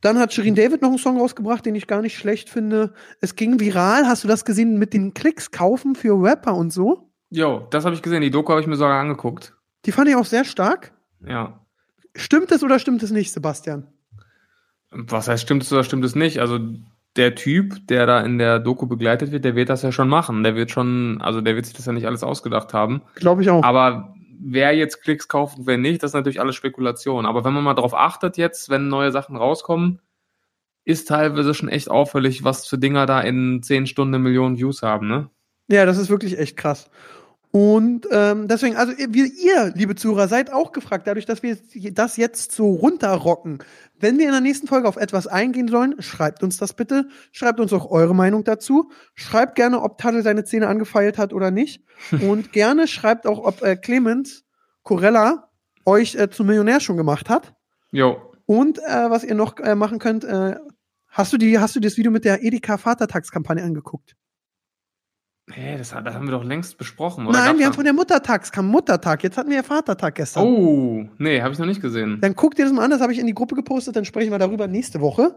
Dann hat Shirin David noch einen Song rausgebracht, den ich gar nicht schlecht finde. Es ging viral. Hast du das gesehen mit den Klicks kaufen für Rapper und so? Jo, das habe ich gesehen. Die Doku habe ich mir sogar angeguckt. Die fand ich auch sehr stark. Ja. Stimmt es oder stimmt es nicht, Sebastian? Was heißt, stimmt es oder stimmt es nicht? Also der Typ, der da in der Doku begleitet wird, der wird das ja schon machen. Der wird schon, also der wird sich das ja nicht alles ausgedacht haben. Glaube ich auch. Aber wer jetzt Klicks kauft und wer nicht, das ist natürlich alles Spekulation. Aber wenn man mal darauf achtet jetzt, wenn neue Sachen rauskommen, ist teilweise schon echt auffällig, was für Dinger da in 10 Stunden Millionen Views haben, ne? Ja, das ist wirklich echt krass. Und ähm, deswegen, also wir, ihr, liebe Zuhörer, seid auch gefragt, dadurch, dass wir das jetzt so runterrocken. Wenn wir in der nächsten Folge auf etwas eingehen sollen, schreibt uns das bitte. Schreibt uns auch eure Meinung dazu. Schreibt gerne, ob Tadel seine Zähne angefeilt hat oder nicht. [LAUGHS] Und gerne schreibt auch, ob äh, Clemens Corella euch äh, zum Millionär schon gemacht hat. Jo. Und äh, was ihr noch äh, machen könnt, äh, hast du die, hast du das Video mit der Edeka Vatertagskampagne angeguckt? Hä, das, das haben wir doch längst besprochen, oder? Nein, wir haben von der Muttertags, kam Muttertag. Jetzt hatten wir ja Vatertag gestern. Oh, nee, habe ich noch nicht gesehen. Dann guckt ihr das mal an, das habe ich in die Gruppe gepostet, dann sprechen wir darüber nächste Woche.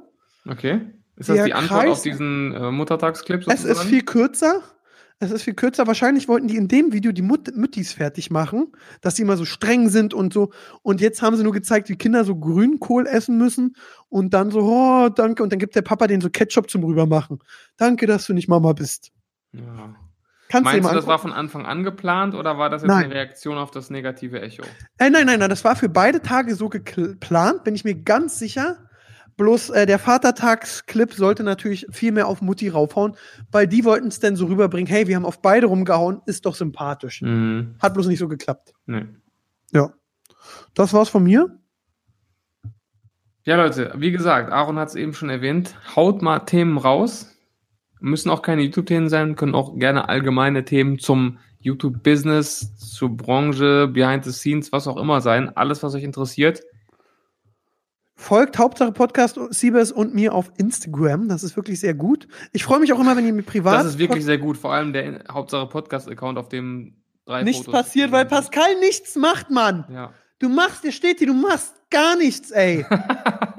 Okay. Ist das Der die Antwort Kreis- auf diesen äh, Muttertagsclip Es ist viel kürzer. Es ist viel kürzer. Wahrscheinlich wollten die in dem Video die Mut Müttis fertig machen, dass sie immer so streng sind und so. Und jetzt haben sie nur gezeigt, wie Kinder so Grünkohl essen müssen und dann so, oh, danke. Und dann gibt der Papa denen so Ketchup zum rübermachen. Danke, dass du nicht Mama bist. Ja. Kannst Meinst du, das war von Anfang an geplant oder war das jetzt Nein. eine Reaktion auf das negative Echo? Äh, nein, nein, nein, das war für beide Tage so geplant, bin ich mir ganz sicher. Bloß äh, der Vatertagsclip sollte natürlich viel mehr auf Mutti raufhauen, weil die wollten es dann so rüberbringen, hey, wir haben auf beide rumgehauen, ist doch sympathisch. Mhm. Hat bloß nicht so geklappt. Nee. Ja. Das war's von mir. Ja, Leute, wie gesagt, Aaron hat es eben schon erwähnt. Haut mal Themen raus. Müssen auch keine YouTube-Themen sein, können auch gerne allgemeine Themen zum YouTube-Business, zur Branche, Behind the Scenes, was auch immer sein. Alles, was euch interessiert. Folgt Hauptsache Podcast Siebes und mir auf Instagram. Das ist wirklich sehr gut. Ich freue mich auch immer, wenn ihr mir privat. Das ist wirklich sehr gut. Vor allem der Hauptsache Podcast-Account, auf dem drei nichts Fotos passiert, weil Pascal nichts macht, Mann. Ja. Du machst, der steht hier, du machst gar nichts, ey.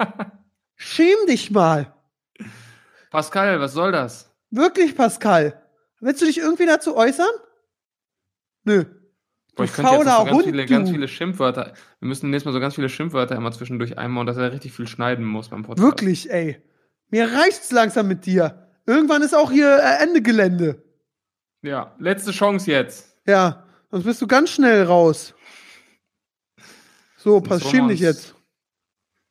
[LAUGHS] Schäm dich mal. Pascal, was soll das? Wirklich, Pascal. Willst du dich irgendwie dazu äußern? Nö. Boah, ich könnte jetzt so ganz Hund, viele, ganz viele Schimpfwörter. Wir müssen nächstes Mal so ganz viele Schimpfwörter immer zwischendurch einbauen, dass er richtig viel schneiden muss beim Podcast. Wirklich, ey. Mir reicht's langsam mit dir. Irgendwann ist auch hier äh, Ende Gelände. Ja, letzte Chance jetzt. Ja, sonst bist du ganz schnell raus. So, pass, schäm dich jetzt.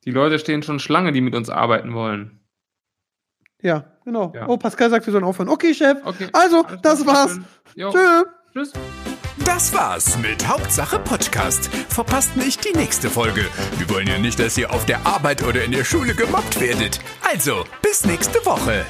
Die Leute stehen schon Schlange, die mit uns arbeiten wollen. Ja, genau. Ja. Oh, Pascal sagt, wir sollen aufhören. Okay, Chef. Okay. Also, alles das war's. Tschö. Tschüss. Das war's mit Hauptsache Podcast. Verpasst nicht die nächste Folge. Wir wollen ja nicht, dass ihr auf der Arbeit oder in der Schule gemobbt werdet. Also, bis nächste Woche.